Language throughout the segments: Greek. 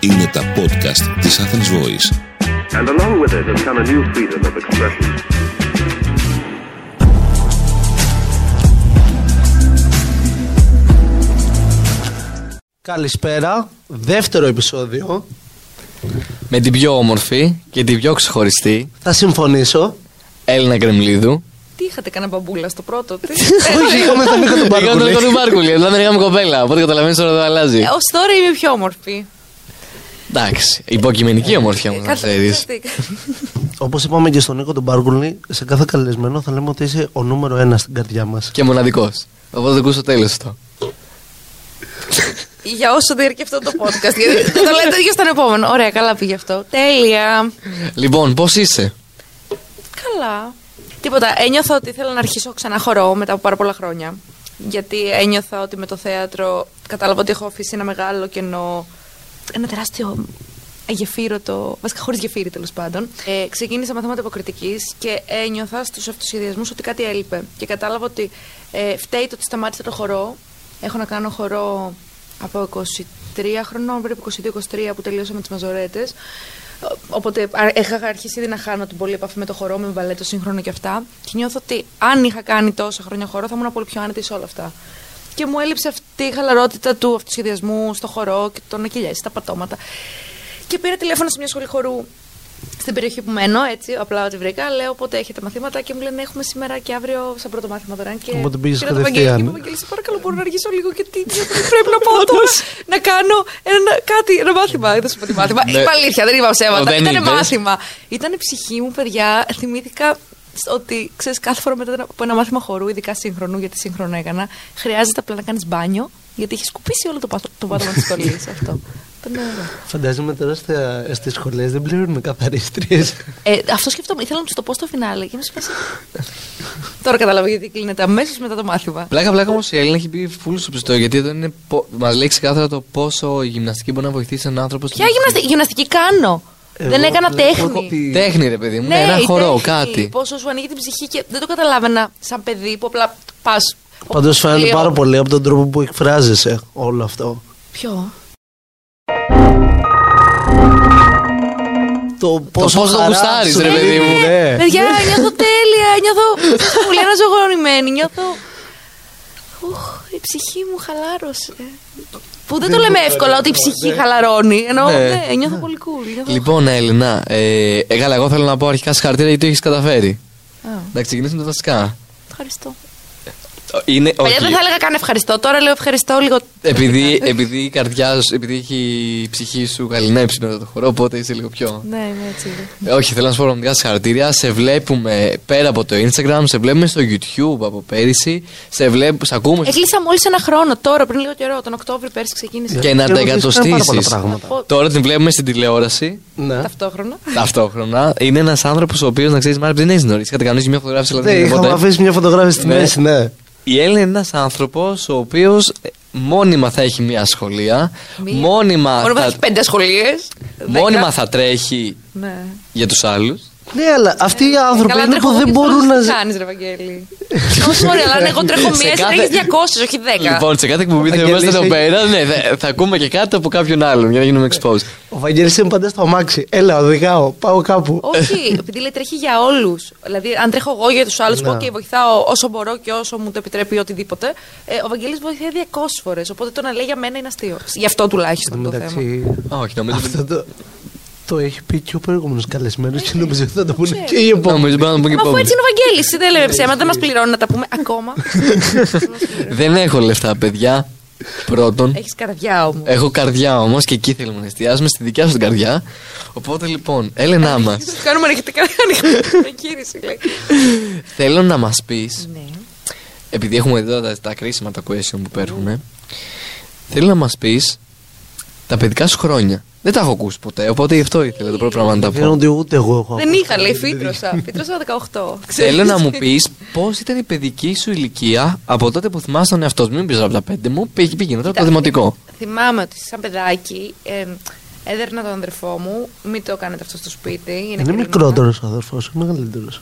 Είναι τα podcast της Athens Voice. And along with it has come a new freedom of expression. Καλησπέρα, δεύτερο επεισόδιο. Με την πιο όμορφη και την πιο ξεχωριστή Θα συμφωνήσω. Έλληνα Κρεμλίδου. Τι είχατε κανένα μπαμπούλα στο πρώτο, τι. Όχι, είχαμε τον Νίκο τον Εγώ τον Πάρκουλη. Νίκο του Μπάρκουλη, εδώ δεν είχαμε κοπέλα. Οπότε καταλαβαίνεις τώρα δεν αλλάζει. Ω τώρα είμαι πιο όμορφη. Εντάξει, υποκειμενική ομορφιά μου, να Κάτσε, ξέρεις. κάτσε. Όπως είπαμε και στον Νίκο τον Πάρκουλη, σε κάθε καλεσμένο θα λέμε ότι είσαι ο νούμερο ένα στην καρδιά μας. Και μοναδικός. Οπότε το ακούσω τέλος αυτό. Για όσο διαρκεί αυτό το podcast. Γιατί θα το λέτε ίδιο στον επόμενο. Ωραία, καλά πήγε αυτό. Τέλεια. Λοιπόν, πώς είσαι; Καλά. Τίποτα. Ένιωθα ότι ήθελα να αρχίσω ξανά χορό μετά από πάρα πολλά χρόνια. Γιατί ένιωθα ότι με το θέατρο κατάλαβα ότι έχω αφήσει ένα μεγάλο κενό. Ένα τεράστιο γεφύρωτο. Βασικά χωρίς γεφύρι τέλος πάντων. Ε, ξεκίνησα μαθήματα υποκριτικής και ένιωθα στους αυτοσχεδιασμούς ότι κάτι έλειπε. Και κατάλαβα ότι ε, φταίει το ότι σταμάτησα το χορό. Έχω να κάνω χορό από 23 χρονών, περίπου 22-23 που τελείωσα με τις μαζορέτες. Οπότε α- είχα αρχίσει ήδη να χάνω την πολλή επαφή με το χορό, με μπαλέτο σύγχρονο και αυτά. Και νιώθω ότι αν είχα κάνει τόσα χρόνια χορό, θα ήμουν πολύ πιο άνετης σε όλα αυτά. Και μου έλειψε αυτή η χαλαρότητα του αυτοσχεδιασμού στο χορό και το να κυλιάσει τα πατώματα. Και πήρα τηλέφωνο σε μια σχολή χορού στην περιοχή που μένω, έτσι, απλά ότι βρήκα. Λέω πότε έχετε μαθήματα και μου λένε έχουμε σήμερα και αύριο σαν πρώτο μάθημα δωρεάν. Και Οπότε πήγες πήρα το Βαγγέλη κατευθείαν. και είπα, Βαγγέλη, σε παρακαλώ, μπορώ να αργήσω λίγο γιατί γιατί πρέπει να πάω τώρα να κάνω ένα, κάτι, ένα μάθημα. Δεν σου πω τι μάθημα. Ναι. Είπα αλήθεια, δεν είπα ψέματα. Δεν Ήταν είπες. μάθημα. Ήταν ψυχή μου, παιδιά. Θυμήθηκα ότι ξέρεις, κάθε φορά μετά από ένα μάθημα χορού, ειδικά σύγχρονου, γιατί σύγχρονο έκανα, χρειάζεται απλά να κάνεις μπάνιο, γιατί έχεις σκουπίσει όλο το, πάθο- το πάτωμα τη στολή αυτό. Ήταν ωραίο. Φαντάζομαι τώρα στις σχολές δεν πληρώνουν καθαρίστριες. Ε, αυτό σκεφτόμουν. Ήθελα να τους το πω στο φινάλε και μου σου Τώρα κατάλαβα γιατί κλείνεται αμέσως μετά το μάθημα. Πλάκα, πλάκα όμως η Έλληνα έχει πει φούλου στο ψητό. Γιατί εδώ είναι. Μας λέει ξεκάθαρα το πόσο η γυμναστική μπορεί να βοηθήσει έναν άνθρωπο. στην- Ποια γυμναστική, γυμναστική κάνω; Εγώ δεν έκανα βλέπω τέχνη. ότι- Τέχνη, ρε παιδί μου. Ναι, Ναι, ένα η χορό, τέχνη, κάτι. Πόσο σου ανοίγει την ψυχή και δεν το καταλάβαινα σαν παιδί που απλά πας. Πάντως φαίνεται πάρα πολύ από τον τρόπο που εκφράζεσαι όλο αυτό. Ποιο; Το πόσο το χαρά γουστάρεις, σου ρε παιδί μου. Ναι. Παιδιά, νιώθω τέλεια. Νιώθω πολύ αναζωογονημένη. Νιώθω. Ουχ, η ψυχή μου χαλάρωσε. Που δεν το λέμε εύκολα ότι η ψυχή χαλαρώνει. Ενώ Ναι. ναι, νιώθω πολύ cool. Νιώθω... Λοιπόν, Έλληνα, ε, ε, καλά, εγώ θέλω να πω αρχικά συγχαρητήρια γιατί το έχεις καταφέρει. Α, Να ξεκινήσουμε τα βασικά. ευχαριστώ. Είναι, Παλιά όχι, δεν θα έλεγα καν ευχαριστώ. Τώρα λέω ευχαριστώ λίγο. επειδή, επειδή η καρδιά σου, επειδή έχει η ψυχή σου γαλινέψει με το χορό, οπότε είσαι λίγο πιο. Ναι, είμαι έτσι. Ε, όχι, θέλω να σου πω πραγματικά συγχαρητήρια. Σε βλέπουμε πέρα από το Instagram, σε βλέπουμε στο YouTube από πέρυσι. Σε, βλέπ, σε ακούμε. Έκλεισα μόλις ένα χρόνο τώρα, πριν λίγο καιρό. Τον Οκτώβριο πέρσι ξεκίνησα. Και να Και τα εγώ βρίσκω πάρα πολλά εγκατοστήσεις. πράγματα. Τώρα την βλέπουμε στην τηλεόραση. Ναι. Ταυτόχρονα. Ταυτόχρονα. Είναι ένας άνθρωπος ο οποίος, να ξέρεις, Μάρι, δεν έχει γνωρίσει. Είχατε κανονίσει μια φωτογράφηση, αλλά Ναι, δεν είναι είχαμε ποτέ. αφήσει μια φωτογράφηση στη Ναι. μέση, ναι. Η Έλληνα είναι ένας άνθρωπος ο οποίος μόνιμα θα έχει μια σχολεία. Μία. Μόνιμα, Μόνο θα, έχει πέντε σχολείες. μόνιμα θα τρέχει Ναι. για τους άλλους. Ναι, αλλά αυτοί οι άνθρωποι Καλά, είναι τρέχω που εγώ δεν και μπορούν να. Τις ζ- κάνεις, ρε Βαγγέλη. Όχι, ωραία, αλλά αν εγώ τρέχω Σε μία, εσύ κάθε- τρέχει 200, όχι 10. Λοιπόν, σε κάθε εκπομπή θα Βαγγέλης είμαστε εδώ έχει- πέρα. Ναι, θα, θα ακούμε και κάτι από κάποιον άλλον για να γίνουμε exposed. Ο Βαγγέλης είναι πάντα στο αμάξι. Έλα, οδηγάω, πάω κάπου. Όχι, επειδή λέει τρέχει για όλους. Δηλαδή, αν τρέχω εγώ για τους άλλους, Ναι. που okay, βοηθάω όσο μπορώ και όσο μου το επιτρέπει οτιδήποτε. Ε, ο Βαγγέλης βοηθάει 200 φορές. Οπότε το να λέει για μένα είναι αστείο. Γι' αυτό τουλάχιστον το θέμα. Εντάξει, Όχι, νομίζω. Αυτό το, το έχει πει και ο προηγούμενος καλεσμένος και νομίζω ότι θα το πούνε ξέρω. και οι επόμενοι. Νομίζω πρέπει να το πω και Μα αφού επόμενη. έτσι είναι ο Βαγγέλης, δεν λέμε ψέματα, δεν μας πληρώνει να τα πούμε ακόμα. Δεν έχω λεφτά, παιδιά. Πρώτον. Έχεις καρδιά όμως. Έχω καρδιά όμως και εκεί θέλουμε να εστιάσουμε στη δικιά σου την καρδιά. Οπότε λοιπόν, Έλενά μας, Κάνουμε ανοιχτή ανακήρυξη, λέει. θέλω να μας πεις, Ναι. επειδή έχουμε εδώ τα, τα κρίσιμα τα question που παίρνουμε, θέλω να μας πεις τα παιδικά σου χρόνια. Δεν τα έχω ακούσει ποτέ, οπότε γι' αυτό ήθελα το πρώτο πράγμα να τα πω. Φαίνονται ούτε εγώ έχω Δεν ακούσει. είχα, λέει, φύτρωσα. Φύτρωσα 18. Θέλω να μου πεις πώς ήταν η παιδική σου ηλικία από τότε που θυμάσαι τον εαυτό σου. Μην πεις από τα πέντε μου, πήγε, πήγαινε τώρα το Κοίτα, δημοτικό. Θυμάμαι ότι σαν παιδάκι ε, έδερνα τον αδερφό μου. Μην το κάνετε αυτό στο σπίτι. Είναι, Είναι κρίμα. μικρότερος ο αδερφός, είναι μεγαλύτερος.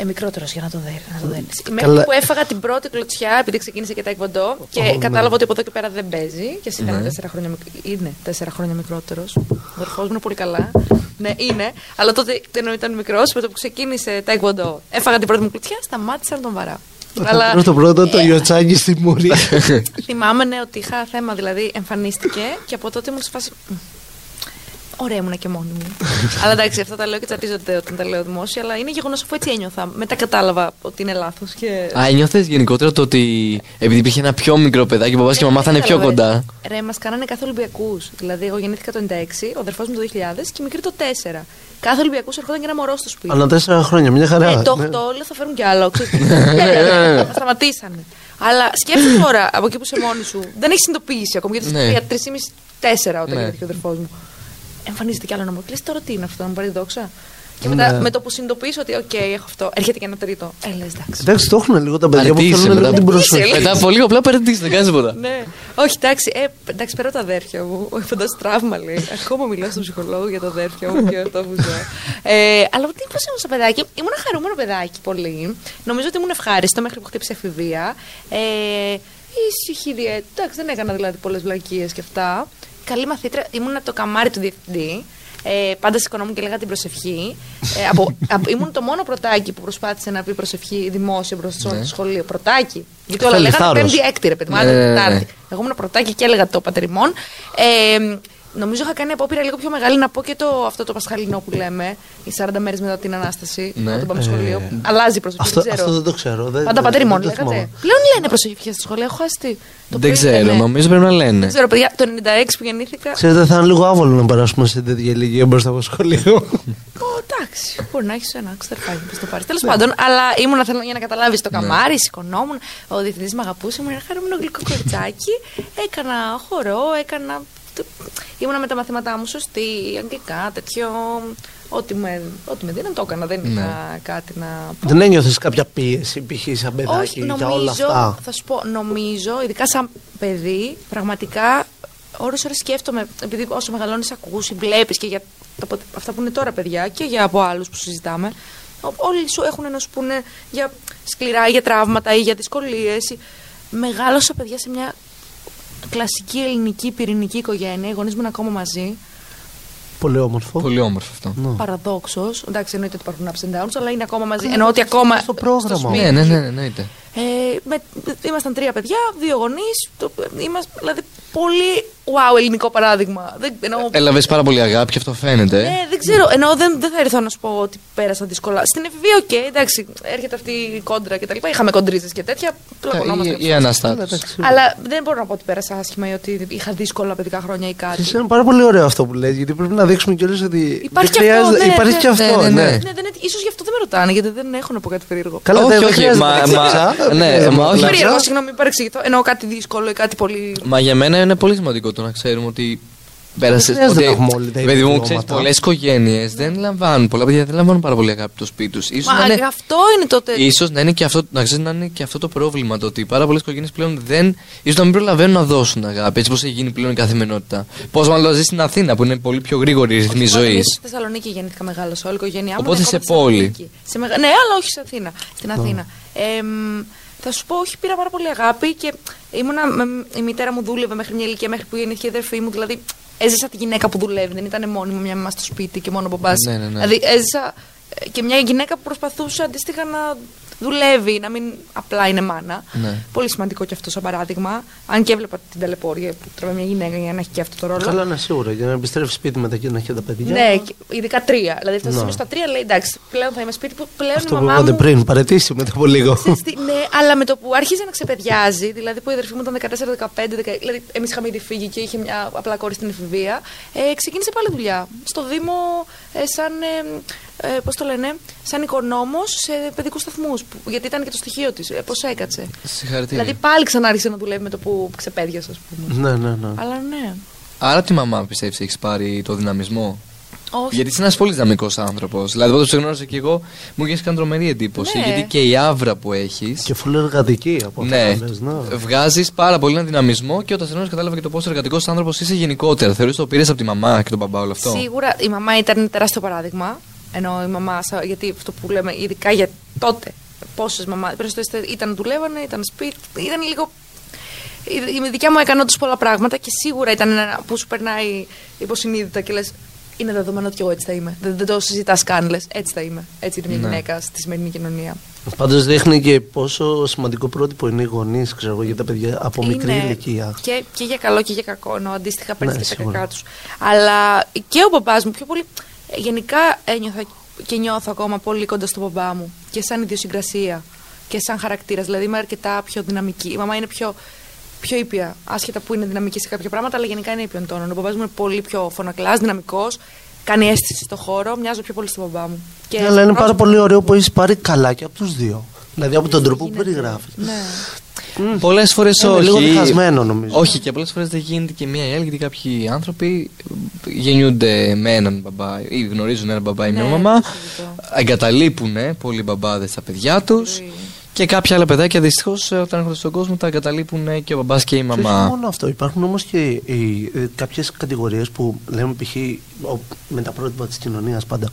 Ε, μικρότερος για να το δει. Να το δένεις. Μέχρι Καλά. που έφαγα την πρώτη κλωτσιά, επειδή ξεκίνησε και τα εκβοντό και Ω, ναι. κατάλαβα ότι από εδώ και πέρα δεν παίζει. Και εσύ ήταν τέσσερα χρόνια, μικ- είναι τέσσερα χρόνια μικρότερος. Ο αδερφός μου είναι πολύ καλά. ναι, είναι. Αλλά τότε ενώ ήταν μικρός, με το που ξεκίνησε τα εκβοντό, έφαγα την πρώτη μου κλωτσιά, σταμάτησα να τον βαρά. Αλλά... Το πρώτο το Ιωτσάκι στη Μούρη. Θυμάμαι ναι, ότι είχα θέμα, δηλαδή εμφανίστηκε και από τότε ήμουν σε φάση. «Μ, Ωραία ήμουνα και μόνη μου. αλλά εντάξει, αυτά τα λέω και τσατίζονται όταν τα λέω δημόσια, αλλά είναι γεγονός αφού έτσι ένιωθα. Μετά κατάλαβα ότι είναι λάθος. Και... Α, ένιωθες γενικότερα το ότι επειδή υπήρχε ένα πιο μικρό παιδάκι, ο παπάς και η μαμά θα είναι πιο Κατάλαβες. κοντά; Ρε, μας κάνανε κάθε Ολυμπιακούς. Δηλαδή, εγώ γεννήθηκα το 96, ο αδερφός μου το 2000 και η μικρή το 4. Κάθε Ολυμπιακούς ερχόταν και ένα μωρό στο σπίτι. Ανά τέσσερα χρόνια, μια χαρά. Ε, το 8 ναι. λέω θα φέρουν κι άλλο. ξέρεις. Τέλεια, Μα σταματήσανε. Αλλά σκέψτε τώρα από εκεί που είσαι μόνη σου, δεν έχεις συνειδητοποιήσει ακόμα γιατί Ναι. είσαι 3,5-4 όταν Ναι. γεννήθηκε ο αδερφός μου. Εμφανίζεται κι άλλο ένα μωρό. Και λες, τώρα τι είναι αυτό, να μου πάρει δόξα; Και μετά Ναι. με το που συνειδητοποιήσω ότι, οκ, έχω αυτό, έρχεται και ένα τρίτο. Ε, λες, εντάξει. Εντάξει, το έχουν λίγο τα παιδιά που Αρτίσαι θέλουν λίγο μετά. την προσοχή. Αρτίσαι, Μετά από λίγο απλά παραιτείσαι, δεν κάνεις τίποτα. Ναι. Όχι, εντάξει, ε, εντάξει, πέρα τα αδέρφια μου. Όχι, φαντάζομαι τραύμα λέει. Ακόμα μιλάω στον ψυχολόγο για τα αδέρφια μου και αυτό που ζω. Ε, αλλά τι πώς ήμουν στο παιδάκι; Ήμουν ένα χαρούμενο παιδάκι πολύ. Νομίζω ότι ήμουν ευχάριστο μέχρι που χτύπησε εφηβεία. Ε, ήσυχη ιδιαίτερα. Εντάξει, δεν έκανα δηλαδή πολλές βλακίες και αυτά. Καλή μαθήτρια. Ήμουν το καμάρι του διευθυντή. Ε, πάντα σηκωνόμουν και έλεγα την προσευχή. Ε, από, από, ήμουν το μόνο πρωτάκι που προσπάθησε να πει προσευχή δημόσια προς το Ναι. σχολείο. Πρωτάκι. Γιατί όλα Θέλει λέγανε θάρρος. πέμπτη έκτη, ρε παιδί μου. Ναι, άντε, ναι, ναι, Τετάρτη. ναι. Εγώ ήμουν πρωτάκι και έλεγα το πατερημόν. Ε, νομίζω είχα κάνει απόπειρα λίγο πιο μεγάλη να πω και το, αυτό το πασχαλινό που λέμε, οι 40 μέρες μετά την ανάσταση. Ναι. Όταν πάμε Ε, σχολείο. Αλλάζει η προσοχή. Αυτό, δεν ξέρω. αυτό δεν το ξέρω. Δεν, Πάντα δεν- πατερημόν δεν το λέγατε. θυμάμαι. Πλέον λένε προσοχή στη σχολεία. Έχω χάσει τι. Το Δεν πρωί ξέρω, λένε. νομίζω πρέπει να λένε. Δεν ξέρω, παιδιά, το 96 που γεννήθηκα. Ξέρετε, θα είναι λίγο άβολο να περάσουμε σε τέτοια ηλικία μπροστά από σχολείο. Ω, εντάξει, μπορεί να έχεις ένα, ξέρω πάει, πώς το πάρεις. Τέλος πάντων, αλλά ήμουν θέλω για να καταλάβεις το καμάρι, σηκωνόμουν. Ο διευθυντής με αγαπούσε, ήμουν ένα χαρούμενο γλυκό κοριτσάκι. Έκανα χορό, έκανα. Ήμουνα με τα μαθήματά μου σωστή, αγγλικά, τέτοιο. Ό,τι με, ό,τι με δίναν το έκανα, δεν είχα κάτι να πω. δεν ένιωθες κάποια πίεση, π.χ. σαν παιδάκι Όχι, για νομίζω, όλα αυτά; θα σου πω, νομίζω, ειδικά σαν παιδί, πραγματικά ώρες ώρες σκέφτομαι, επειδή όσο μεγαλώνεις ακούς ή βλέπεις και για τα, πο- αυτά που είναι τώρα παιδιά και για από άλλους που συζητάμε, ο- όλοι σου έχουν να σου πούνε για σκληρά ή για τραύματα ή για δυσκολίες. Ή... Μεγάλωσα παιδιά σε μια κλασική ελληνική πυρηνική οικογένεια, οι γονείς μου είναι ακόμα μαζί. Πολύ όμορφο. Πολύ όμορφο αυτό. Ναι. Παραδόξως. Εντάξει, εννοείται ότι υπάρχουν ups and downs, αλλά είναι ακόμα μαζί. Εννοώ ότι ακόμα. στο πρόγραμμα. σπίτι. Ναι, ναι, ναι, ναι, εννοείται. Ε, με, ήμασταν τρία παιδιά, δύο γονείς. Είμαστε, δηλαδή, πολύ wow ελληνικό παράδειγμα. Δεν, εννοώ, Έλαβες πάρα πολύ αγάπη και αυτό φαίνεται. ναι, δεν ξέρω. Εννοώ δεν, δεν θα έρθω να σου πω ότι πέρασα δύσκολα. Στην εφηβεία, οκ, εντάξει, έρχεται αυτή η κόντρα και τα λοιπά. Είχαμε κοντρίζες και τέτοια. πλακωνόμαστε. Ή, ή αναστάτωση. Αλλά δεν μπορώ να πω ότι πέρασα άσχημα ή ότι είχα δύσκολα παιδικά χρόνια ή κάτι. Εσείς είναι πάρα πολύ ωραίο αυτό που λες, γιατί πρέπει να δείξουμε κιόλας ότι Υπάρχει δεν και αυτό, χρειάζεται- ναι, υπάρχει ναι, και αυτό. ναι, ναι. ναι. Ναι, δεν, είναι- ίσως γι' αυτό δεν με ρωτάνε, γιατί δεν έχω να πω κάτι περίεργο. Καλά, Όχι, δεν όχι, χρειάζεται μα- να μα- ξύψα, δεν ναι, χρειάζεται μα να όχι. κλάψα. Περίεργο, συγγνώμη, μην παρεξηγηθώ. Εννοώ κάτι δύσκολο ή κάτι πολύ. Μα για μένα είναι πολύ σημαντικό το να ξέρουμε ότι πέρασες. χρειάζεται Ότι, να έχουμε όλοι τα ίδια παιδί μου, βιώματα. ξέρεις, πολλές οικογένειες δεν λαμβάνουν. Πολλά παιδιά δεν λαμβάνουν πάρα πολύ αγάπη από το σπίτι τους. σω Μα να είναι, αυτό είναι τότε. ίσως να είναι και αυτό, να ξέρεις, να είναι και αυτό το πρόβλημα. Το ότι πάρα πολλές οικογένειες πλέον δεν. ίσως να μην προλαβαίνουν να δώσουν αγάπη. Έτσι πώς έχει γίνει πλέον η καθημερινότητα. Πώς μάλλον να ζεις στην Αθήνα που είναι πολύ πιο γρήγορη η ρυθμή Όχι, μόνο ζωή. εμείς Στη Θεσσαλονίκη γεννήθηκα μεγάλος, όλη η οικογένειά μου. Οπότε είναι σε ακόμα στη πόλη. Θεσσαλονίκη. Σε μεγα... Ναι, αλλά όχι στην Αθήνα. Στην Αθήνα. Ε, μ, θα σου πω, όχι, πήρα πάρα πολύ αγάπη και ήμουνα. με- η μητέρα μου δούλευε μέχρι μια ηλικία μέχρι που γεννήθηκε η αδερφή μου. Δηλαδή, έζησα τη γυναίκα που δουλεύει. Δεν ήταν μόνη μου μια μαμά στο σπίτι και μόνο ο μπαμπάς. Ναι, ναι, ναι. Δηλαδή, έζησα ε, και μια γυναίκα που προσπαθούσε αντίστοιχα να δουλεύει, να μην απλά είναι μάνα. Ναι. Πολύ σημαντικό και αυτό σαν παράδειγμα. Αν και έβλεπα την ταλαιπωρία που τρώει μια γυναίκα για να έχει και αυτό το ρόλο. Καλά, ναι, σίγουρα. Για να επιστρέφει σπίτι μετά και να έχει τα παιδιά. Ναι, και ειδικά τρία. Δηλαδή, φτάσει Ναι. σημείο στα τρία λέει εντάξει, πλέον θα είμαι σπίτι που πλέον Αυτό η που μαμά είπατε μου. πριν, παρετήσει μετά από λίγο. Ξέρεις τι, ναι, αλλά με το που άρχιζε να ξεπεδιάζει, δηλαδή που η αδερφή μου ήταν 14-15, δηλαδή εμείς είχαμε ήδη φύγει και είχε μια απλά κόρη στην εφηβεία, ε, ξεκίνησε πάλι δουλειά. Στο Δήμο, ε, σαν. Ε, ε, Πώς το λένε, σαν οικονόμος σε παιδικούς σταθμούς. Γιατί ήταν και το στοιχείο της. Ε, Πώς έκατσε. Συγχαρητήρια. Δηλαδή πάλι ξανά άρχισε να δουλεύει με το που ξεπέδιασε, ας πούμε. ναι, ναι, ναι. Αλλά ναι. Άρα από τη μαμά πιστεύεις έχεις πάρει το δυναμισμό; Όχι. Γιατί είσαι ένας πολύ δυναμικός άνθρωπος. Δηλαδή, όταν σε γνώρισα και εγώ, μου είχε κάνει τρομερή εντύπωση. Ναι. Γιατί και η άβρα που έχει. Και φουλ εργατική από αυτά Ναι, που λες, ναι. βγάζεις πάρα πολύ ένα δυναμισμό και όταν σε γνώρισα κατάλαβα και το πόσο εργατικός άνθρωπος είσαι γενικότερα. Θεωρείς το πήρες από τη μαμά και τον μπαμπά όλο αυτό; Σίγουρα η μαμά ήταν τεράστιο παράδειγμα. Ενώ η μαμά, σα- γιατί αυτό που λέμε, ειδικά για τότε. Πόσες μαμάδε. Περισσότερες ήταν δουλεύανε, ήταν σπίτι. Ήταν λίγο. Η η δικιά μου έκανε όντως πολλά πράγματα και σίγουρα ήταν ένα που σου περνάει υποσυνείδητα και λες. Είναι δεδομένο ότι και εγώ έτσι θα είμαι. Δεν, δεν το συζητάς καν, λες. Έτσι θα είμαι. Έτσι είναι μια Ναι. γυναίκα στη σημερινή κοινωνία. Πάντως δείχνει και πόσο σημαντικό πρότυπο είναι οι γονείς, ξέρω εγώ, για τα παιδιά από μικρή Είναι ηλικία. Και, και για καλό και για κακό, ενώ αντίστοιχα παίρνεις Ναι, και τα σίγουρα. κακά τους. Αλλά και ο μπαμπά μου πιο πολύ. ε, Γενικά ένιωθα και νιώθω ακόμα πολύ κοντά στον μπαμπά μου και σαν ιδιοσυγκρασία και σαν χαρακτήρας. Δηλαδή είμαι αρκετά πιο δυναμική. Η μαμά είναι πιο, πιο ήπια, άσχετα που είναι δυναμική σε κάποια πράγματα, αλλά γενικά είναι ήπιον τόνο. Ο μπαμπάς μου είναι πολύ πιο φωνακλάς, δυναμικός, κάνει αίσθηση στο χώρο, μοιάζω πιο πολύ στον μπαμπά μου. Και Ναι, αλλά είναι πάρα πρόσωπο- πολύ ωραίο που έχεις πάρει καλά και από τους δύο. Δηλαδή από τον τρόπο που γίνεται. περιγράφεις. Ναι. Πολλές φορές Είναι όχι. λίγο διχασμένο, νομίζω. Όχι, και πολλές φορές δεν γίνεται και μία ή άλλη, γιατί κάποιοι άνθρωποι γεννιούνται με έναν μπαμπά ή γνωρίζουν έναν μπαμπά ή μια Ναι, μαμά, το συζητώ. εγκαταλείπουν πολλοί μπαμπάδες τα παιδιά τους. Πολύ. Και κάποια άλλα παιδάκια δυστυχώς όταν έρχονται στον κόσμο τα εγκαταλείπουν και ο μπαμπάς και η Και όχι μαμά. μόνο αυτό. Υπάρχουν όμως και οι, ε, κάποιες κατηγορίες που λέμε π.χ. ο- με τα πρότυπα της κοινωνίας πάντα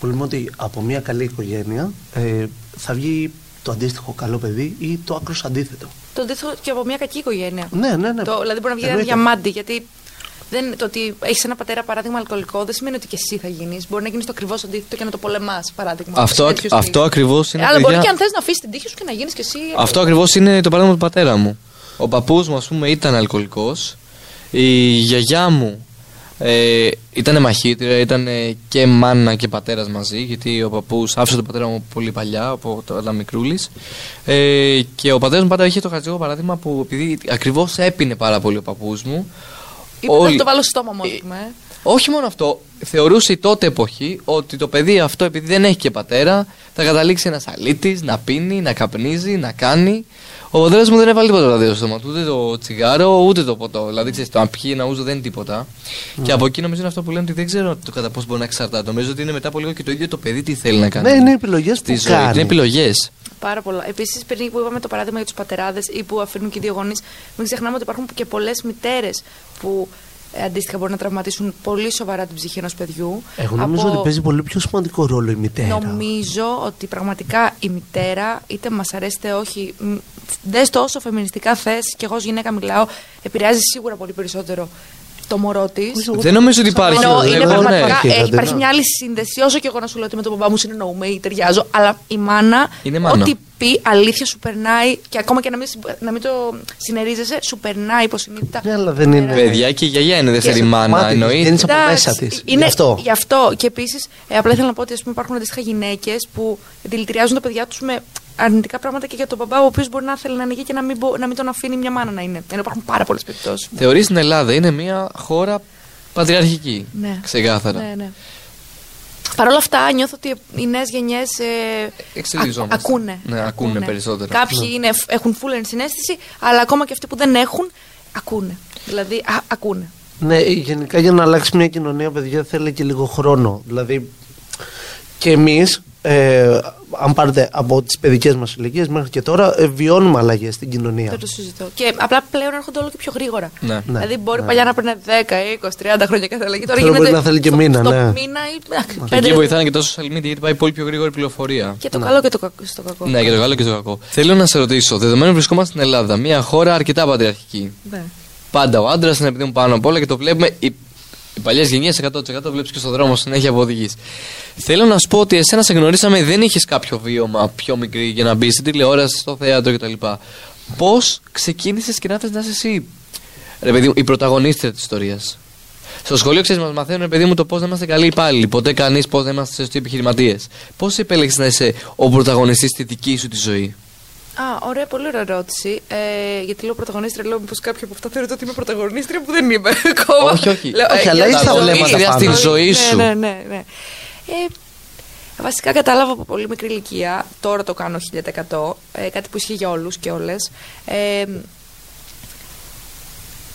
που λέμε ότι από μια καλή οικογένεια ε, θα βγει το αντίστοιχο καλό παιδί ή το άκρος αντίθετο. Το αντίθετο και από μια κακή οικογένεια. Ναι, ναι, ναι. Το, δηλαδή μπορεί να βγει ένα Εννοείται. διαμάντι. Γιατί δεν, το ότι έχεις ένα πατέρα παράδειγμα αλκοολικό δεν σημαίνει ότι και εσύ θα γίνεις. Μπορεί να γίνεις το ακριβώς αντίθετο και να το πολεμάς παράδειγμα. Αυτό, σε τέτοιου αυτό στυλ. ακριβώς είναι. Ε, Αλλά μπορεί παιδιά, και αν θες να αφήσεις την τύχη σου και να γίνεις και εσύ. Αυτό ακριβώς είναι το παράδειγμα του πατέρα μου. Ο παππούς μου, ας πούμε, ήταν αλκοολικός. Η γιαγιά μου ε, ήταν μαχήτρια, ήταν και μάνα και πατέρας μαζί, γιατί ο παππούς άφησε τον πατέρα μου πολύ παλιά, από το ήταν μικρούλης. Ε, και ο πατέρας μου πάντα είχε το χαρακτηριστικό παράδειγμα που επειδή ακριβώς έπινε πάρα πολύ ο παππούς μου. Είπε να όλοι- το βάλω στο στόμα μου, ας Ε, πούμε. ε. όχι μόνο αυτό, θεωρούσε η τότε εποχή ότι το παιδί αυτό, επειδή δεν έχει και πατέρα, θα καταλήξει ένας αλήτης, να πίνει, να καπνίζει, να κάνει. Ο πατέρας μου δεν έβαλε τίποτα βραδύ στο στόμα του, ούτε το τσιγάρο, ούτε το ποτό. Δηλαδή, ξέρεις, το αν πιει ένα ούζο δεν είναι τίποτα. Και από εκεί νομίζω είναι αυτό που λένε ότι δεν ξέρω το κατά πώς μπορεί να εξαρτάται. Νομίζω ότι είναι μετά από λίγο και το ίδιο το παιδί τι θέλει να κάνει. Ναι, είναι επιλογές στη που ζωή. κάνει. Είναι επιλογές. Πάρα πολλά. Επίσης, πριν που είπαμε το παράδειγμα για τους πατεράδες ή που αφήνουν και οι δύο γονείς, μην ξεχνάμε ότι υπάρχουν και πολλές μητέρες που ε, αντίστοιχα μπορούν να τραυματίσουν πολύ σοβαρά την ψυχή ενός παιδιού. Εγώ νομίζω Από- ότι παίζει πολύ πιο σημαντικό ρόλο η μητέρα. Νομίζω ότι πραγματικά η μητέρα, είτε μας αρέσει είτε όχι, δες το όσο φεμινιστικά θες, και εγώ ως γυναίκα μιλάω, επηρεάζει σίγουρα πολύ περισσότερο το μωρό της. Δεν νομίζω ότι υπάρχει. Ενώ είναι Εγώ, ναι. πραγματικά, Υπάρχει, ε, δηλαδή, υπάρχει ναι. μια άλλη σύνδεση. Όσο και εγώ να σου λέω ότι με τον μπαμπά μου συνεννοούμε ή ταιριάζω, αλλά η μάνα, Είναι μάνα. ό,τι πει, αλήθεια σου περνάει και ακόμα και να μην, συμπ- να μην το συνερίζεσαι, σου περνάει υποσυνείδητα. Ναι, αλλά δεν είναι. Παιδιά και η γιαγιά είναι δεύτερη Και- μάνα, Μάτι της, εννοείται. βγαίνεις από Εντάξει, μέσα της. Είναι Γι' αυτό. Γι' αυτό. Και επίσης, ε, απλά ήθελα να πω ότι ας πούμε, υπάρχουν αντίστοιχα γυναίκες που δηλητηριάζουν τα παιδιά τους με αρνητικά πράγματα και για τον μπαμπά, ο οποίος μπορεί να θέλει να είναι εκεί και να μην, μπο- να μην τον αφήνει μια μάνα να είναι. Ενώ υπάρχουν πάρα πολλές περιπτώσεις. Θεωρείς την Ελλάδα είναι μια χώρα πατριαρχική. Ναι. Ξεκάθαρα. Ναι, ναι. Παρ' όλα αυτά, νιώθω ότι οι νέες γενιές ε, Εξελιζόμαστε. α- ακούνε. Ναι, ακούνε περισσότερο. Κάποιοι είναι, έχουν full ενσυναίσθηση, αλλά ακόμα και αυτοί που δεν έχουν, ακούνε. Δηλαδή, α, ακούνε. Ναι, γενικά για να αλλάξει μια κοινωνία, παιδιά, θέλει και λίγο χρόνο. Δηλαδή, και εμείς, ε, αν πάρετε από τις παιδικές μας ηλικίες μέχρι και τώρα, ε, βιώνουμε αλλαγές στην κοινωνία. Δεν το συζητώ. Και απλά πλέον έρχονται όλο και πιο γρήγορα. Ναι. Ναι, δηλαδή, μπορεί ναι. παλιά να παίρνει 10, 20, 30 χρόνια κάθε αλλαγή. Τώρα Τώρα γίνεται. μπορεί να θέλει και στο- μήνα, στο ναι. μήνα ή. εντάξει, Και πέντε- εκεί βοηθάνε και τα social media γιατί πάει πολύ πιο γρήγορη πληροφορία. Και το καλό και το κακό. Στο κακό. Ναι, και το καλό και το κακό. Θέλω να σε ρωτήσω, δεδομένου βρισκόμαστε στην Ελλάδα, μια χώρα αρκετά πατριαρχική. Ναι. Πάντα ο άντρας είναι επειδή μου πάνω απ' όλα και το βλέπουμε. Οι, οι παλιέ γενιέ 100% βλέπεις και στον δρόμο συνέχεια που οδηγείς. Θέλω να σου πω ότι εσένα σε γνωρίσαμε, δεν είχες κάποιο βίωμα πιο μικρή για να μπεις στην τηλεόραση, στο θέατρο κτλ. Πώς ξεκίνησες και να θες να είσαι εσύ, ρε παιδί μου, η πρωταγωνίστρια της ιστορίας. Στο σχολείο, ξέρεις, μας μαθαίνουν, ρε παιδί μου, το πώς να είμαστε καλοί υπάλληλοι. Ποτέ κανείς πώς να είμαστε σωστοί επιχειρηματίες. Πώς επέλεξες να είσαι ο πρωταγωνιστής στη δική σου τη ζωή; Α, ωραία, πολύ ωραία ερώτηση. Ε, γιατί λέω πρωταγωνίστρια, λέω μήπως κάποιο από αυτά θεωρείται ότι είμαι πρωταγωνίστρια που δεν είμαι ακόμα. Όχι, όχι. Λέω, Όχι, ε, αλλά για είσαι τη τα ζωή. βλέμματα Για πάνω. στη ζωή σου. Ναι, ναι, ναι. ναι. Ε, βασικά κατάλαβα από πολύ μικρή ηλικία, τώρα το κάνω 1000%, ε, κάτι που ισχύει για όλους και όλες. Ε,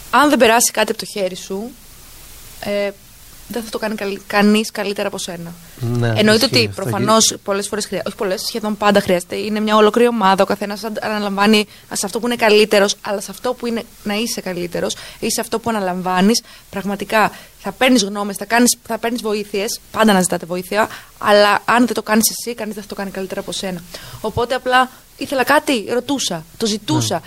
αν δεν περάσει κάτι από το χέρι σου, ε, δεν θα το κάνει κανείς καλύτερα από σένα. Ναι, Εννοείται ισχύει ότι αυτό. προφανώς πολλές φορές χρειάζεται. Όχι πολλές, σχεδόν πάντα χρειάζεται. Είναι μια ολόκληρη ομάδα. Ο καθένας αναλαμβάνει σε αυτό που είναι καλύτερος, αλλά σε αυτό που είναι να είσαι καλύτερος ή σε αυτό που αναλαμβάνεις, πραγματικά θα παίρνεις γνώμες, θα, κάνεις- θα παίρνεις βοήθειες. Πάντα να ζητάτε βοήθεια. Αλλά αν δεν το κάνεις εσύ, κανείς δεν θα το κάνει καλύτερα από σένα. Οπότε απλά ήθελα κάτι, ρωτούσα, το ζητούσα. Ναι.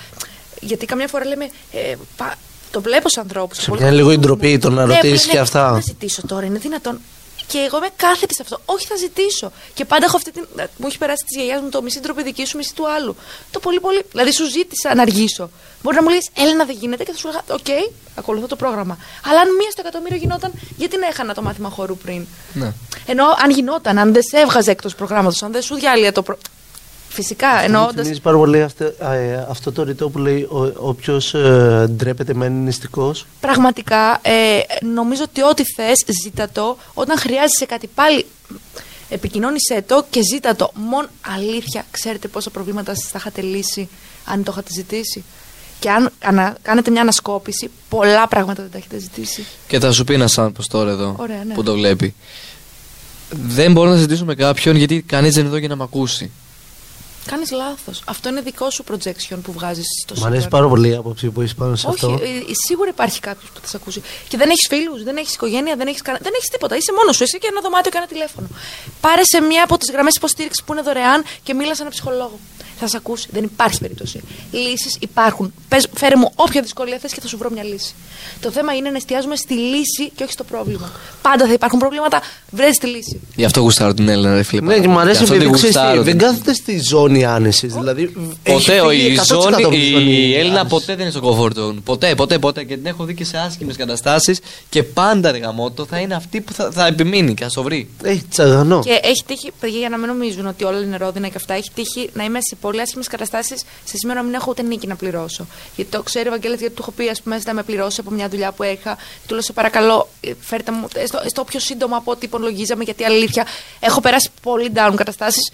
Γιατί καμιά φορά λέμε. Ε, πα- το βλέπω σε ανθρώπους. Σε πιάνει λίγο η ντροπή το να ρωτήσεις και αυτά. Να ζητήσω τώρα, είναι δυνατόν. Και εγώ είμαι κάθετη σε αυτό. Όχι, θα ζητήσω. Και πάντα έχω αυτή την. Μου έχει περάσει της γιαγιάς μου το μισή ντροπή δική σου, μισή του άλλου. Το πολύ, πολύ. Δηλαδή, σου ζήτησα να αργήσω. Μπορεί να μου λες, Έλενα, δεν γίνεται και θα σου λέγα, Οκ, ακολουθώ το πρόγραμμα. Αλλά αν μία στο εκατομμύριο γινόταν, γιατί να έχανα το μάθημα χορού πριν; Ναι. Ενώ αν γινόταν, αν δεν σε έβγαζε εκτός προγράμματος, αν δεν σου διάλυε το. Προ... Φυσικά, Μου εννοείται. θυμίζει πάρα πολύ αυτό, ε, αυτό το ρητό που λέει όποιος ε, ντρέπεται μένει νηστικός. Πραγματικά, ε, νομίζω ότι ό,τι θες, ζήτα το. Όταν χρειάζεσαι κάτι πάλι, επικοινώνησέ το και ζήτα το. Μόνο αλήθεια, ξέρετε πόσα προβλήματα σας θα είχατε λύσει αν το είχατε ζητήσει; Και αν ανα, κάνετε μια ανασκόπηση, πολλά πράγματα δεν τα έχετε ζητήσει. Και θα σου πει ένας άνθρωπος τώρα εδώ Ωραία, ναι. που το βλέπει. Δεν μπορώ να συζητήσω με κάποιον γιατί κανείς δεν είναι εδώ για να με ακούσει. Κάνεις λάθος. Αυτό είναι δικό σου projection που βγάζεις στο Μ' αρέσει σύμπαν. πάρα πολύ η άποψη που έχεις πάνω σε Όχι, αυτό. ε, ε, σίγουρα υπάρχει κάποιος που θα σε ακούσει. Και δεν έχεις φίλους, δεν έχεις οικογένεια, δεν έχεις δεν έχεις τίποτα. Είσαι μόνος σου. Είσαι και ένα δωμάτιο και ένα τηλέφωνο. Πάρε σε μία από τις γραμμές υποστήριξης που είναι δωρεάν και μίλα σε έναν ψυχολόγο. Θα σε ακούσει. Δεν υπάρχει περίπτωση. Λύσεις υπάρχουν. Πες, φέρε μου όποια δυσκολία θες και θα σου βρω μια λύση. Το θέμα είναι να εστιάζουμε στη λύση και όχι στο πρόβλημα. Πάντα θα υπάρχουν προβλήματα. Βρες τη λύση. Γι' αυτό γουστάρω την Έλληνα, ρε φίλε. Ναι, και μου αρέσει Γι' αυτό επειδή την ξέρεις τι, γουστάρω δεν την- κάθεται στη ζώνη άνεσης. Δηλαδή, έχει Ποτέ ο- φύγει η, 100% ζώνη, από τη ζώνη η Έλληνα άνεσης. ποτέ δεν είναι στο comfort zone. Ποτέ, ποτέ, ποτέ. Και την έχω δει και σε άσχημες καταστάσεις. Και πάντα ρε γαμότο θα είναι αυτή που θα, θα επιμείνει και θα στο βρει. Έχει τσαγανό. Και έχει τύχει, παιδιά, για να μην νομίζουν ότι όλα είναι ρόδινα και αυτά, έχει τύχει να είμαι σε πολύ άσχημες καταστάσεις σε σημείο να μην έχω ούτε νίκη να πληρώσω. Γιατί το ξέρει ο Βαγγέλης, γιατί του έχω πει, ας πούμε, να με πληρώσει από μια δουλειά που είχα. Του λέω, σε παρακαλώ, ε, φέρτε μου ε, στο, στο πιο σύντομο από ό,τι υπολογίζαμε, γιατί αλήθεια έχω περάσει πολύ down καταστάσεις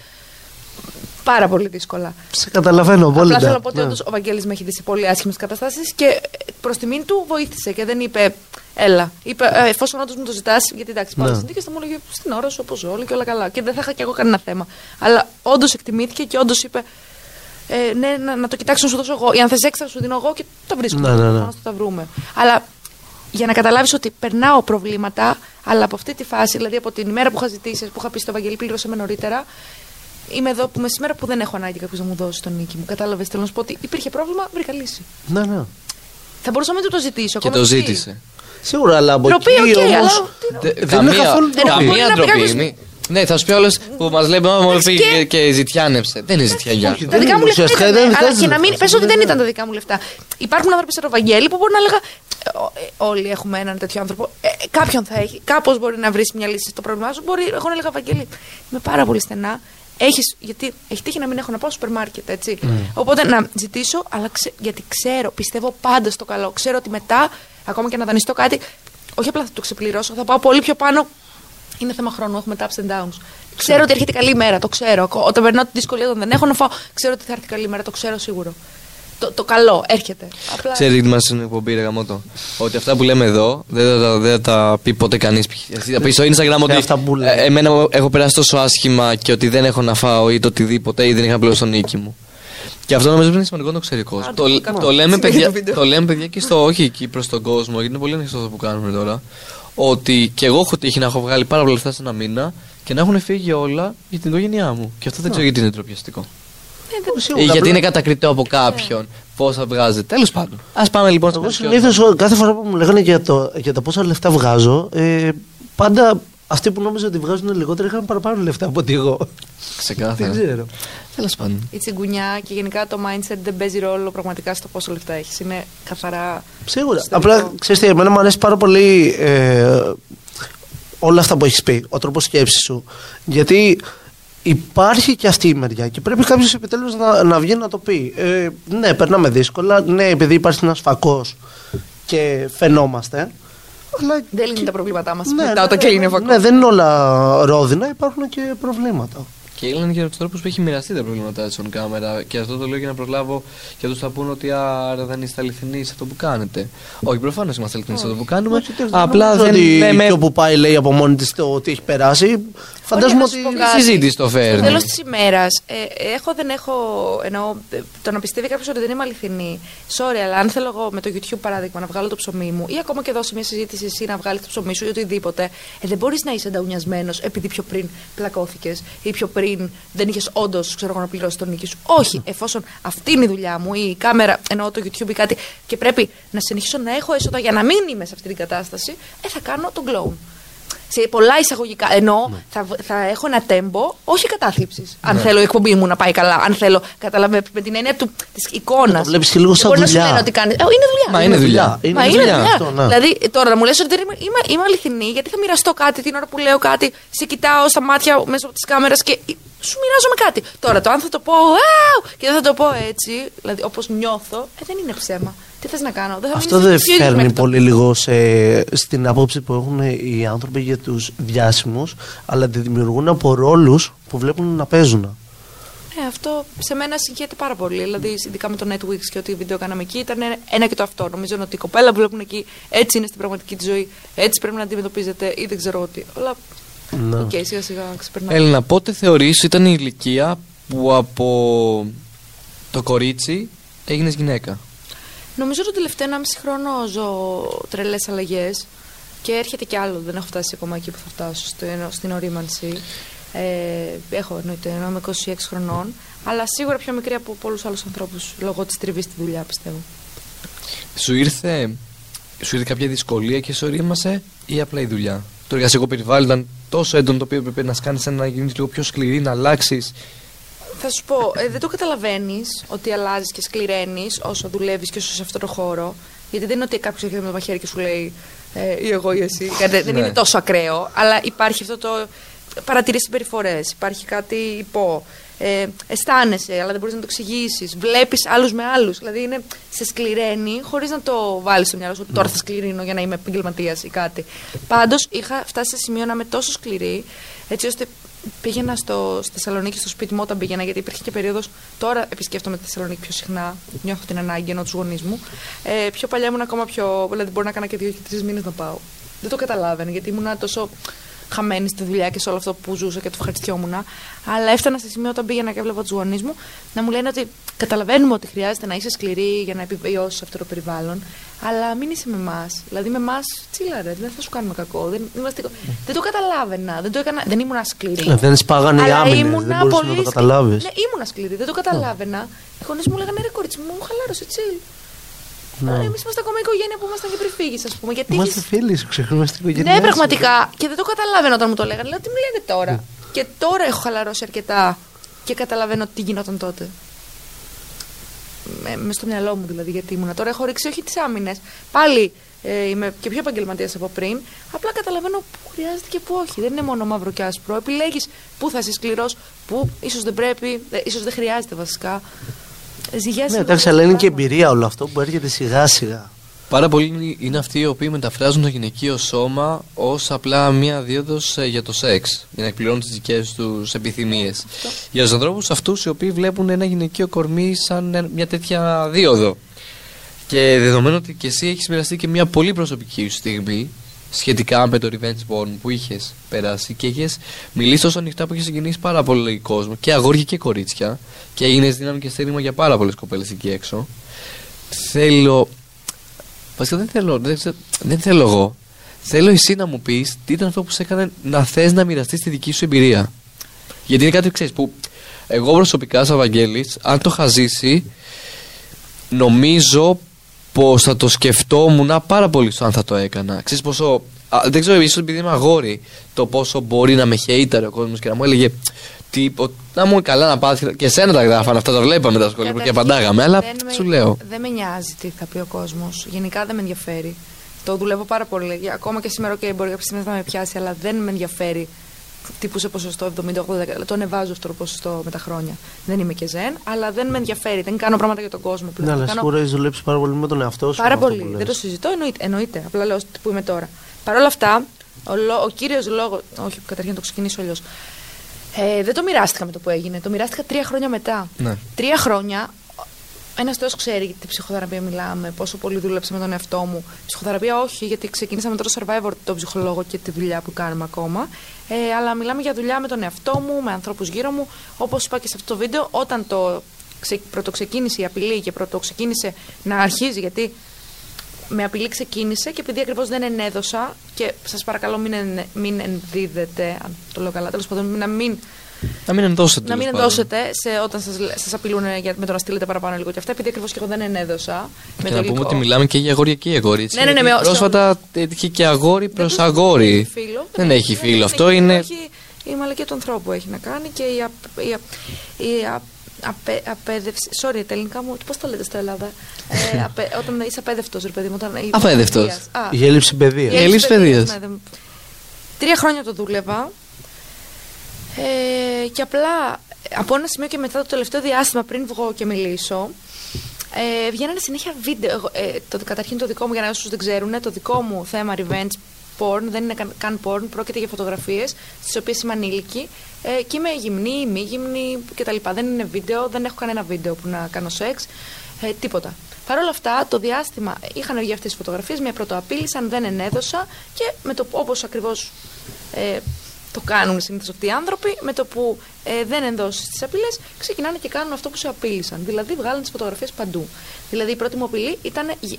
πάρα πολύ δύσκολα. Σε καταλαβαίνω πολύ. Απλά ναι. θέλω να πω ότι Ναι. όντως ο Βαγγέλης με έχει δει σε πολύ άσχημες καταστάσεις και προς τιμήν του βοήθησε και δεν είπε Έλα. Είπε, ε, εφόσον όντως μου το ζητάς, γιατί εντάξει, πάω Ναι. συνθήκες, θα μου έλεγε στην ώρα σου όπως όλοι και όλα καλά. Και δεν θα είχα κι εγώ κανένα θέμα. Αλλά όντως εκτιμήθηκε και όντως είπε ε, ναι, να, να το κοιτάξω να σου δώσω εγώ. Ή αν θε έξτρα, σου δίνω εγώ και τα βρίσκουμε. Ναι, ναι, ναι. Προφανώς θα τα βρούμε. Αλλά για να καταλάβεις ότι περνάω προβλήματα, αλλά από αυτή τη φάση, δηλαδή από την ημέρα που είχα ζητήσεις, που είχα πει στο Βαγγέλη, πλήρωσε με νωρίτερα, είμαι εδώ που είμαι σήμερα που δεν έχω ανάγκη κάποιος να μου δώσει τον νίκη μου. Κατάλαβες, θέλω να σου πω ότι υπήρχε πρόβλημα, βρήκα λύση. Ναι, ναι. Θα μπορούσα να μην του το ζητήσω. Και ακόμα το εσύ. ζήτησε. Σίγουρα, αλλά από Ντροπή, εκεί οκ, όμως... αλλά τι να- Δε- δεν είναι καθόλου ντροπή. Μπορεί καμία να πει ντροπή. κάποιος- Μη- Ναι, θα σου πει όλος που μας λέει «Μα, μου Εντάξει, πήγε και- και ζητιάνεψε. Δεν είναι ζητιανιά. Όχι, Τα δεν δικά είναι, μου λεφτά ουσιαστικά ήταν, ήταν δικά αλλά της και να μην. λεφτά. Πες ότι δεν Ναι, ήταν ναι. τα δικά μου λεφτά. Υπάρχουν άνθρωποι σαν το Βαγγέλη που μπορεί να έλεγα. ε, ο- ε, Όλοι έχουμε έναν τέτοιο άνθρωπο. Ε, ε, κάποιον θα έχει. Κάπως μπορεί να βρεις μια λύση στο πρόβλημά σου. Μπορεί, εγώ να έλεγα Βαγγέλη, είμαι πάρα πολύ στενά. Έχεις, γιατί έχει τύχει να μην έχω να πάω στο σούπερ μάρκετ, έτσι. Οπότε να ζητήσω, αλλά ξε- γιατί ξέρω, πιστεύω πάντα στο καλό. Ξέρω ότι μετά, ακόμα και να δανειστώ κάτι, όχι απλά θα το ξεπληρώσω, θα πάω πολύ πιο πάνω. Είναι θέμα χρόνου, έχουμε τα ups and downs. Ξέρω ότι έρχεται καλή ημέρα, το ξέρω. Ακο- Όταν περνάω τη δυσκολία, όταν δεν έχω να φάω, ξέρω ότι θα έρθει καλή ημέρα, το ξέρω σίγουρο. Το, το καλό έρχεται. Απλά... Ξέρεις τι μα είναι εκπομπή, ρε γαμότο. Ότι αυτά που λέμε εδώ δεν θα, τα- δεν θα τα πει ποτέ κανείς. Θα πεις στο Instagram ότι αυτά που λέμε. ε, εμένα μου- έχω περάσει τόσο άσχημα και ότι δεν έχω να φάω ή το οτιδήποτε ή δεν είχα πλέον τον νίκη μου. Και αυτό νομίζω ότι είναι σημαντικό να το ξέρει ο κόσμος. Α, Το, το το, κάνω. λέμε Συνέχεια παιδιά, το βίντεο. το λέμε παιδιά και στο όχι εκεί προς τον κόσμο, γιατί είναι πολύ ανοιχτό αυτό που κάνουμε τώρα. Ότι και εγώ έχω τύχει να έχω βγάλει πάρα πολλά λεφτά σε ένα μήνα και να έχουν φύγει όλα για την οικογένειά μου. Και αυτό δεν ξέρω γιατί είναι ντροπιαστικό. Ε, δεν- Σίγουρα, Ή γιατί απλά- είναι κατακριτό από κάποιον πώς θα βγάζετε. Τέλος πάντων. Α πάμε λοιπόν στο Εγώ πλαίσιο. συνήθως κάθε φορά που μου λέγανε για, το, για τα πόσα λεφτά βγάζω, ε, πάντα αυτοί που νόμιζαν ότι βγάζουν λιγότερα είχαν παραπάνω λεφτά από ότι εγώ. Ξεκάθαρα. Δεν ξέρω. Τέλος πάντων. Η τσιγκουνιά και γενικά το mindset δεν παίζει ρόλο πραγματικά στο πόσο λεφτά έχεις. Είναι καθαρά. Σίγουρα. ιστορικό. Απλά ξέρετε, εμένα μου αρέσει πάρα πολύ ε, όλα αυτά που έχεις πει, ο τρόπος σκέψης σου. Γιατί υπάρχει και αυτή η μεριά και πρέπει κάποιος επιτέλους να, να βγει να το πει. Ε, ναι, περνάμε δύσκολα. Ναι, επειδή υπάρχει ένας φακός και φαινόμαστε. Αλλά Δεν λύνει τα προβλήματά μας ναι, μετά ναι, όταν κλείνει ο φακός. Ναι, δεν είναι όλα ρόδινα, υπάρχουν και προβλήματα. Και είναι και από τους τρόπους που έχει μοιραστεί τα προβλήματά τη on camera. Και αυτό το λέω για να προλάβω και τους θα πούνε ότι άρα δεν είστε αληθινοί σε αυτό που κάνετε. Όχι, προφανώς είμαστε αληθινοί σε αυτό που κάνουμε. Όχι, τέλος, Απλά νομίζω δεν ότι λέμε. και όπου πάει λέει από μόνη της το ότι έχει περάσει. Φαντάζομαι να ότι. σου πω Η κάτι. συζήτηση το φέρνει. Τέλος της ημέρας, ε, έχω δεν έχω. Εννοώ, ε, το να πιστεύει κάποιος ότι δεν είμαι αληθινή. Sorry, αλλά αν θέλω εγώ με το YouTube παράδειγμα να βγάλω το ψωμί μου ή ακόμα και εδώ σε μια συζήτηση εσύ να βγάλεις το ψωμί σου ή οτιδήποτε, ε, δεν μπορείς να είσαι ενταουνιασμένο επειδή πιο πριν πλακώθηκες ή πιο πριν δεν είχες όντως να πληρώσεις τον νίκη σου. Όχι, εφόσον αυτή είναι η δουλειά μου ή η κάμερα, εννοώ το YouTube ή κάτι και πρέπει να συνεχίσω να έχω έσοδα για να μην είμαι σε αυτή την κατάσταση, ε, θα κάνω τον κλόουν σε πολλά εισαγωγικά. Ενώ Ναι. θα, θα έχω ένα τέμπο, όχι κατάθλιψης. Αν θέλω η εκπομπή μου να πάει καλά. Αν θέλω. Καταλαβαίνω με την έννοια της εικόνας. Το βλέπεις και λίγο σαν Μπορεί να σου δουλειά. λένε ότι κάνει. Ε, είναι δουλειά. Μα είναι δουλειά. Είναι Μα είναι δουλειά δουλειά. αυτό, ναι. Δηλαδή, τώρα να μου λες ότι δεν είμαι, είμαι, είμαι αληθινή, γιατί θα μοιραστώ κάτι την ώρα που λέω κάτι, σε κοιτάω στα μάτια μέσω της κάμερας και σου μοιράζομαι κάτι. Τώρα, το αν θα το πω «Αου» και δεν θα το πω έτσι, δηλαδή όπως νιώθω, ε, δεν είναι ψέμα. Τι θες να κάνω. Δεν θα Αυτό μείνεις δεν ίδιος φέρνει μέχρι το- πολύ λίγο σε, στην απόψη που έχουν οι άνθρωποι για τους διάσημους αλλά τη δημιουργούν από ρόλους που βλέπουν να παίζουν. Ε, αυτό σε μένα συγχαίρεται πάρα πολύ. Δηλαδή, ειδικά με το Netflix και ό,τι βίντεο κάναμε εκεί, ήταν ένα και το αυτό. Νομίζω ότι η κοπέλα που βλέπουν εκεί έτσι είναι στην πραγματική της ζωή, έτσι πρέπει να αντιμετωπίζετε ή δεν ξέρω τι. Αλλά. Ναι. Οκ, σιγά σιγά ξεπερνάμε. Έλενα, πότε θεωρείς ήταν η ηλικία που από το κορίτσι έγινες γυναίκα; Νομίζω ότι το τελευταίο 1,5 χρόνο ζω τρελές αλλαγές και έρχεται κι άλλο. Δεν έχω φτάσει ακόμα εκεί που θα φτάσω στο, στην ωρίμανση. Ε, έχω εννοείται, ενώ είμαι 26 χρονών, αλλά σίγουρα πιο μικρή από πολλούς άλλους ανθρώπους λόγω της τριβής στη δουλειά, πιστεύω. Σου ήρθε, σου ήρθε κάποια δυσκολία και σε ορίμασε ή απλά η δουλειά; Το εργασιακό περιβάλλον ήταν τόσο έντονο το οποίο έπρεπε να κάνεις να γίνεις λίγο πιο σκληρή, να αλλάξεις. Θα σου πω, ε, δεν το καταλαβαίνεις ότι αλλάζεις και σκληραίνεις όσο δουλεύεις και όσο σε αυτό το χώρο. Γιατί δεν είναι ότι κάποιος έρχεται με το μαχαίρι και σου λέει ε, ή εγώ ή εσύ. Κάτι- δεν Ναι. είναι τόσο ακραίο. Αλλά υπάρχει αυτό το. Παρατηρείς συμπεριφορέ. Υπάρχει κάτι υπό. Ε, αισθάνεσαι, αλλά δεν μπορείς να το εξηγήσεις. Βλέπεις άλλους με άλλους. Δηλαδή είναι, σε σκληραίνει χωρίς να το βάλεις στο μυαλό σου ότι τώρα θα σκληρύνω για να είμαι επαγγελματίας ή κάτι. Πάντως είχα φτάσει σε σημείο να είμαι τόσο σκληρή, έτσι ώστε πήγαινα στο, στη Θεσσαλονίκη, στο σπίτι μου όταν πήγαινα, γιατί υπήρχε και περίοδος. Τώρα επισκέφτομαι τη Θεσσαλονίκη πιο συχνά. Νιώθω την ανάγκη ενώ του γονείς μου. Ε, πιο παλιά ήμουν ακόμα πιο. Δηλαδή, μπορεί να κάνα και δύο και τρεις μήνες να πάω. Δεν το καταλάβαινε, γιατί ήμουν τόσο χαμένη στη δουλειά και σε όλο αυτό που ζούσα και το ευχαριστιόμουν. Αλλά έφτανα σε σημείο όταν πήγαινα και έβλεπα τους γονείς μου να μου λένε ότι καταλαβαίνουμε ότι χρειάζεται να είσαι σκληρή για να επιβιώσεις αυτό το περιβάλλον, αλλά μην είσαι με εμάς. Δηλαδή με εμάς, τσίλαρε, δεν θα σου κάνουμε κακό. Δεν, είμαστε... δεν το καταλάβαινα. Δεν, το έκανα, δεν ήμουν σκληρή. Ε, δεν σπάγανε οι Αλλά άμυνες, ήμουνα δεν μπορούσες να πολύ το σκληρή. καταλάβεις. Ναι, ήμουν σκληρή, δεν το καταλάβαινα. Οι γονείς μου λέγανε ρε κορίτσι μου, χαλάρωσε, τσίλ. Ναι. Εμείς είμαστε ακόμα οικογένεια που ήμασταν και πριν φύγεις, ας πούμε. Γιατί Είμαστε έχεις- φίλοι, σου ξεχνούμε στην οικογένειά ναι, σου. πραγματικά. Και δεν το καταλάβαινα όταν μου το λέγανε. Λέω τι μου λένε τώρα; Και τώρα έχω χαλαρώσει αρκετά και καταλαβαίνω τι γινόταν τότε. Με, μες στο μυαλό μου δηλαδή, γιατί ήμουνα. Τώρα έχω ρίξει όχι τις άμυνες. Πάλι ε, είμαι και πιο επαγγελματίας από πριν. Απλά καταλαβαίνω πού χρειάζεται και πού όχι. Δεν είναι μόνο μαύρο και άσπρο. Επιλέγεις πού θα είσαι σκληρό, πού ίσως δεν πρέπει, ε, ίσως δεν χρειάζεται βασικά. Ζυγιάζει Ναι, λίγο εντάξει, τα αλλά είναι και πράγματα. εμπειρία όλο αυτό που έρχεται σιγά σιγά. Πάρα πολλοί είναι αυτοί οι οποίοι μεταφράζουν το γυναικείο σώμα ως απλά μία δίωδος για το σεξ. Για να εκπληρώνουν τις δικές τους επιθυμίες. Για τους ανθρώπους αυτούς οι οποίοι βλέπουν ένα γυναικείο κορμί σαν ε, μια τέτοια δίωδο. Και δεδομένου ότι και εσύ έχεις μοιραστεί και μια πολύ προσωπική σου στιγμή σχετικά με το Revenge Porn που είχες περάσει και είχες μιλήσει τόσο ανοιχτά που είχε συγκινήσει πάρα πολύ κόσμο και αγόρια και κορίτσια και έγινες δύναμη και στήριγμα για πάρα πολλές κοπέλες εκεί έξω. Θέλω Βασικά δεν θέλω, δεν, ξε- δεν θέλω εγώ. Θέλω εσύ να μου πεις τι ήταν αυτό που σε έκανε να θες να μοιραστείς τη δική σου εμπειρία. Γιατί είναι κάτι ξέρεις που εγώ προσωπικά, σαν Βαγγέλης, αν το είχα ζήσει, νομίζω πω θα το σκεφτόμουν πάρα πολύ στο αν θα το έκανα. Ξέρεις πόσο. α, δεν ξέρω, ίσως επειδή είμαι αγόρι, το πόσο μπορεί να με χαίταρε ο κόσμος και να μου έλεγε. Τι, ο- να μου καλά να πάθει. Και εσένα τα γράφανε αυτά, τα βλέπαμε τα σχολεία και Καταρχήν, απαντάγαμε. Αλλά δεν με- σου λέω. Δεν με νοιάζει τι θα πει ο κόσμος. Γενικά δεν με ενδιαφέρει. Το δουλεύω πάρα πολύ. Για- Ακόμα και σήμερα και μπορεί κάποια στιγμή να με πιάσει, αλλά δεν με ενδιαφέρει τύπου σε ποσοστό 70-80%. Το ανεβάζω αυτό το ποσοστό με τα χρόνια. Δεν είμαι και ζεν, αλλά δεν με ενδιαφέρει. Δεν κάνω πράγματα για τον κόσμο Ναι, πλέον. αλλά κάνω σίγουρα έχεις δουλέψει πάρα πολύ με τον εαυτό σου. πάρα με αυτό πολύ. που Δεν το λες. συζητώ, εννοείται. εννοείται. Απλά λέω που είμαι τώρα. Παρ' όλα αυτά, ο, λο- ο κύριος λόγο. Όχι, καταρχήν να το ξεκινήσω αλλιώς. Ε, δεν το μοιράστηκα με το που έγινε. Το μοιράστηκα τρία χρόνια μετά. Ναι. Τρία χρόνια. Ένας Θεός ξέρει για τι ψυχοθεραπεία μιλάμε, πόσο πολύ δούλεψα με τον εαυτό μου. Ψυχοθεραπεία όχι, γιατί ξεκίνησα με το survivor, τον ψυχολόγο και τη δουλειά που κάνουμε ακόμα. Ε, αλλά μιλάμε για δουλειά με τον εαυτό μου, με ανθρώπους γύρω μου. Όπως είπα και σε αυτό το βίντεο, όταν το ξε, πρωτοξεκίνησε η απειλή και πρωτοξεκίνησε να αρχίζει, γιατί με απειλή ξεκίνησε και επειδή ακριβώς δεν ενέδωσα και σας παρακαλώ μην, εν, μην ενδίδετε, αν το λέω καλά, τέλος πάντων, να μην, Να μην ενδώσετε. να μην τέλος πάντων. ενδώσετε σε, όταν σας, σας απειλούν για, με το να στείλετε παραπάνω λίγο και αυτά, επειδή ακριβώς και εγώ δεν ενέδωσα. με Και το να πούμε υλικό. ότι μιλάμε και για αγόρια και για αγόρι. έτσι, Ναι, ναι, ναι, γιατί με- Πρόσφατα έτυχε και αγόρι προς Δεν αγόρι. έχει φίλο. Δεν έχει φίλο. Αυτό έχει είναι. φίλο, έχει η μαλακία του ανθρώπου έχει να κάνει και η, απ- η, απ- η απ- απε- απέδευση. Sorry, τα ελληνικά μου, πώς το λέτε στην Ελλάδα; ε, απε- όταν είσαι απέδευτος, ρε παιδί μου. Όταν, η- Απέδευτος. Α, Η έλλειψη παιδείας. Η έλλειψη παιδείας. ναι, δεν- Τρία χρόνια το δούλευα. Ε, και απλά από ένα σημείο και μετά το τελευταίο διάστημα πριν βγω και μιλήσω, ε, βγαίνανε συνέχεια βίντεο. Εγώ, ε, το, καταρχήν το δικό μου, για να όσους δεν ξέρουν, το δικό μου θέμα revenge porn δεν είναι καν, καν porn, πρόκειται για φωτογραφίες στις οποίες είμαι ανήλικη ε, και είμαι γυμνή, μη γυμνή κτλ. Δεν είναι βίντεο, δεν έχω κανένα βίντεο που να κάνω σεξ, ε, τίποτα. Παρ' όλα αυτά, το διάστημα είχαν βγει αυτές τι φωτογραφίες, μια πρωτοαπείλησαν, δεν ενέδωσα και με το όπως ακριβώς ε, το κάνουν συνήθως αυτοί οι άνθρωποι, με το που ε, δεν ενδώσεις τις απειλές, ξεκινάνε και κάνουν αυτό που σε απείλησαν. Δηλαδή, βγάλουν τις φωτογραφίες παντού. Δηλαδή, η πρώτη μου απειλή ήταν γε-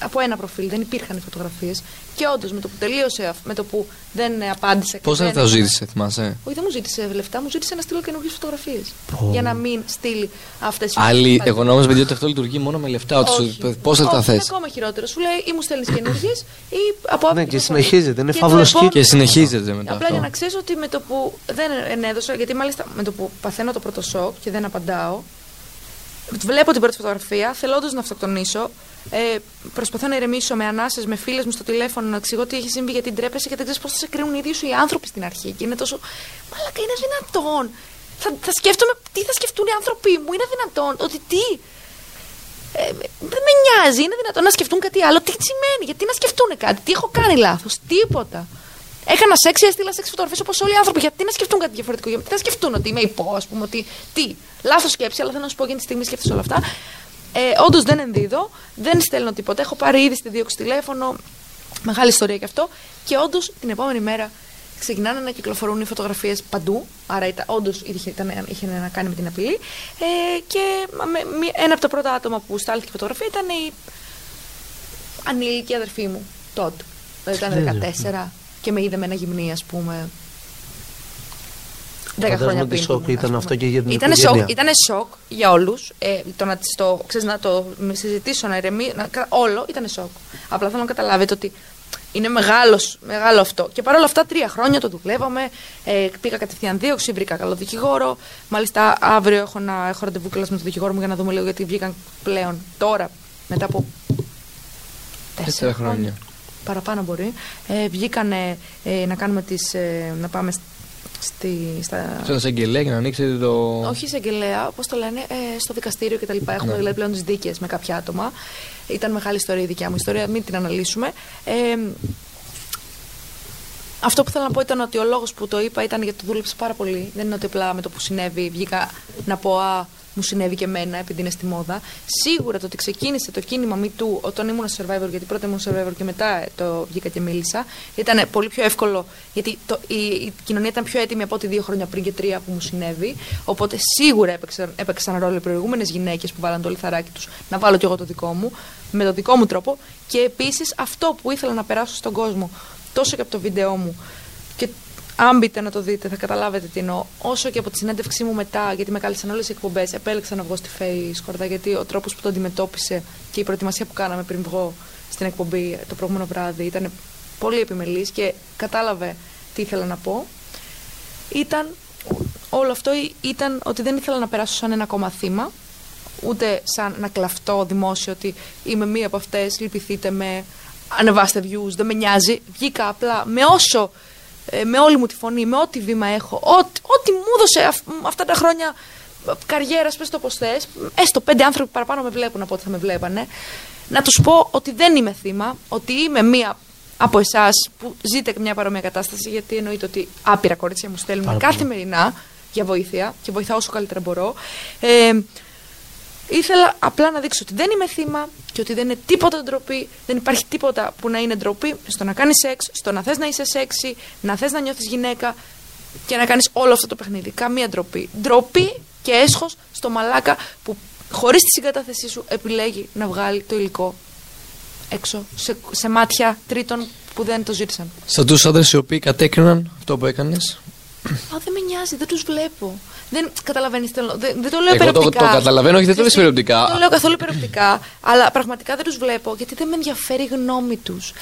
από ένα προφίλ, δεν υπήρχαν οι φωτογραφίες. Και όντως, με το που τελείωσε, αυ- με το που δεν ε, απάντησε. και Πόσα δεν λεφτά σου έκανα- ζήτησε, θυμάσαι; Όχι, δεν μου ζήτησε λεφτά, μου ζήτησε να στείλω καινούργιες φωτογραφίες. Πω. Για να μην στείλει αυτές τις Άλλη, εγώ νόμιζα παιδί ότι αυτό λειτουργεί μόνο με λεφτά. Ότι σου, πόσα λεφτά Όχι, θες. είναι ακόμα χειρότερο. Σου λέει ή μου στέλνεις καινούργιες ή από Ναι, άποψη και που συνεχίζεται, είναι Και το φαύλος επόμενο- Και συνεχίζεται μετά Απλά αυτό. για να ξέρεις ότι με το που δεν ενέδωσα, γιατί μάλιστα με το που παθαίνω το πρώτο σοκ και δεν απαντάω, βλέπω την πρώτη φωτογραφία, θέλω όντως να αυτοκτονήσω. Ε, προσπαθώ να ηρεμήσω με ανάσες, με φίλες μου στο τηλέφωνο, να εξηγώ τι έχει συμβεί, γιατί ντρέπεσαι και δεν ξέρεις πώς θα σε κρίνουν οι ίδιοι σου οι άνθρωποι στην αρχή. Και είναι τόσο. Μαλάκα, είναι δυνατόν. Θα, θα σκέφτομαι τι θα σκεφτούν οι άνθρωποι μου. Είναι δυνατόν. Ότι τι. Ε, δεν με νοιάζει. Είναι δυνατόν να σκεφτούν κάτι άλλο. Τι σημαίνει, γιατί να σκεφτούν κάτι, τι έχω κάνει λάθος, τίποτα. Έκανα σεξ, έστειλα σεξ φωτογραφίες όπως όλοι οι άνθρωποι. Γιατί να σκεφτούν κάτι διαφορετικό, γιατί να σκεφτούν ότι είμαι υπό, ας πούμε, ότι. Τι. Λάθος σκέψη, αλλά θέλω να σου πω για τη στιγμή σκέφτεσαι όλα αυτά. Ε, Όντως δεν ενδίδω, δεν στέλνω τίποτα. Έχω πάρει ήδη στη δίωξη τηλέφωνο. Μεγάλη ιστορία και αυτό. Και όντως την επόμενη μέρα ξεκινάνε να κυκλοφορούν οι φωτογραφίες παντού. Άρα όντως είχε, ήταν- είχε να κάνει με την απειλή. Ε, και με- μη- ένα από τα πρώτα άτομα που στάλθηκε η φωτογραφία ήταν η ανήλικη αδερφή μου τότε. Δηλαδή ήταν 14 και με είδε με ένα γυμνή, ας πούμε. 10 Φαντάζομαι χρόνια ότι πριν. σοκ ήμουν, ας ήταν πούμε. αυτό και για την Ήτανε οικογένεια. σοκ, ήτανε σοκ για όλους. Ε, το να, τις το, ξέρεις, να το συζητήσω, να ηρεμεί, να, κα- όλο ήταν σοκ. Απλά θέλω να καταλάβετε ότι είναι μεγάλος, μεγάλο αυτό. Και παρόλα αυτά, τρία χρόνια το δουλεύαμε. Ε, πήγα κατευθείαν δίωξη, βρήκα καλό δικηγόρο. Μάλιστα, αύριο έχω, να, έχω ραντεβού κιόλας με τον δικηγόρο μου για να δούμε λίγο γιατί βγήκαν πλέον τώρα, μετά από Τέσσερα τέσσερα χρόνια. Χρόνια. Παραπάνω μπορεί. Ε, βγήκανε ε, να κάνουμε τις, ε, να πάμε στη, στα, Σαν εισαγγελέα και να ανοίξετε το. όχι εισαγγελέα, πώς το λένε, ε, στο δικαστήριο κτλ. Έχουμε Ναι. δηλαδή πλέον τις δίκες με κάποια άτομα. Ήταν μεγάλη ιστορία η δικιά μου ιστορία, μην την αναλύσουμε. Ε, αυτό που θέλω να πω ήταν ότι ο λόγος που το είπα ήταν γιατί το δούλεψα πάρα πολύ. Δεν είναι ότι απλά με το που συνέβη βγήκα να πω Α, μου συνέβη και εμένα επειδή είναι στη μόδα. Σίγουρα το ότι ξεκίνησε το κίνημα Me Too όταν ήμουν survivor, γιατί πρώτα ήμουν survivor και μετά το βγήκα και μίλησα, ήταν πολύ πιο εύκολο γιατί το, η, η κοινωνία ήταν πιο έτοιμη από ό,τι δύο χρόνια πριν και τρία που μου συνέβη. Οπότε σίγουρα έπαιξαν, έπαιξαν ρόλο οι προηγούμενες γυναίκες που βάλαν το λιθαράκι τους να βάλω κι εγώ το δικό μου, με το δικό μου τρόπο. Και επίσης αυτό που ήθελα να περάσω στον κόσμο, τόσο και από το βίντεο μου, και αν μπείτε να το δείτε, θα καταλάβετε τι εννοώ. Όσο και από τη συνέντευξή μου μετά, γιατί με κάλεσαν όλες οι εκπομπές, επέλεξα να βγω στη Face Σκορδά, γιατί ο τρόπος που το αντιμετώπισε και η προετοιμασία που κάναμε πριν βγω στην εκπομπή το προηγούμενο βράδυ ήταν πολύ επιμελής και κατάλαβε τι ήθελα να πω. Ήταν, όλο αυτό ήταν ότι δεν ήθελα να περάσω σαν ένα ακόμα θύμα, ούτε σαν να κλαφτώ δημόσιο ότι είμαι μία από αυτές, λυπηθείτε με, ανεβάστε views, δεν με νοιάζει. Βγήκα απλά με όσο, ε, με όλη μου τη φωνή, με ό,τι βήμα έχω, ό,τι, ό,τι μου έδωσε αυ- αυτά τα χρόνια καριέρας, πες το πώ θες, έστω πέντε άνθρωποι παραπάνω με βλέπουν από ό,τι θα με βλέπανε, να τους πω ότι δεν είμαι θύμα, ότι είμαι μία από εσάς που ζείτε μια παρόμοια κατάσταση, γιατί εννοείται ότι άπειρα κορίτσια μου στέλνουν Πάρα πολύ. καθημερινά για βοήθεια και βοηθάω όσο καλύτερα μπορώ. Ε, ήθελα απλά να δείξω ότι δεν είμαι θύμα και ότι δεν είναι τίποτα ντροπή, δεν υπάρχει τίποτα που να είναι ντροπή στο να κάνεις σεξ, στο να θες να είσαι σεξy, να θες να νιώθεις γυναίκα και να κάνεις όλο αυτό το παιχνίδι. Καμία ντροπή. Ντροπή και έσχος στο μαλάκα που χωρίς τη συγκατάθεσή σου επιλέγει να βγάλει το υλικό έξω σε, σε μάτια τρίτων που δεν το ζήτησαν. Σαν τους άντρες οι οποίοι κατέκριναν αυτό που έκανες. Α, δεν με νοιάζει, δεν τους βλέπω. Δεν καταλαβαίνεις. Δεν, δεν το λέω Εγώ το, το περιοπτικά. καταλαβαίνω, όχι δεν το λες Ξέρεις τι, περιοπτικά. Δεν το λέω καθόλου περιοπτικά, αλλά πραγματικά δεν τους βλέπω γιατί δεν με ενδιαφέρει η γνώμη τους.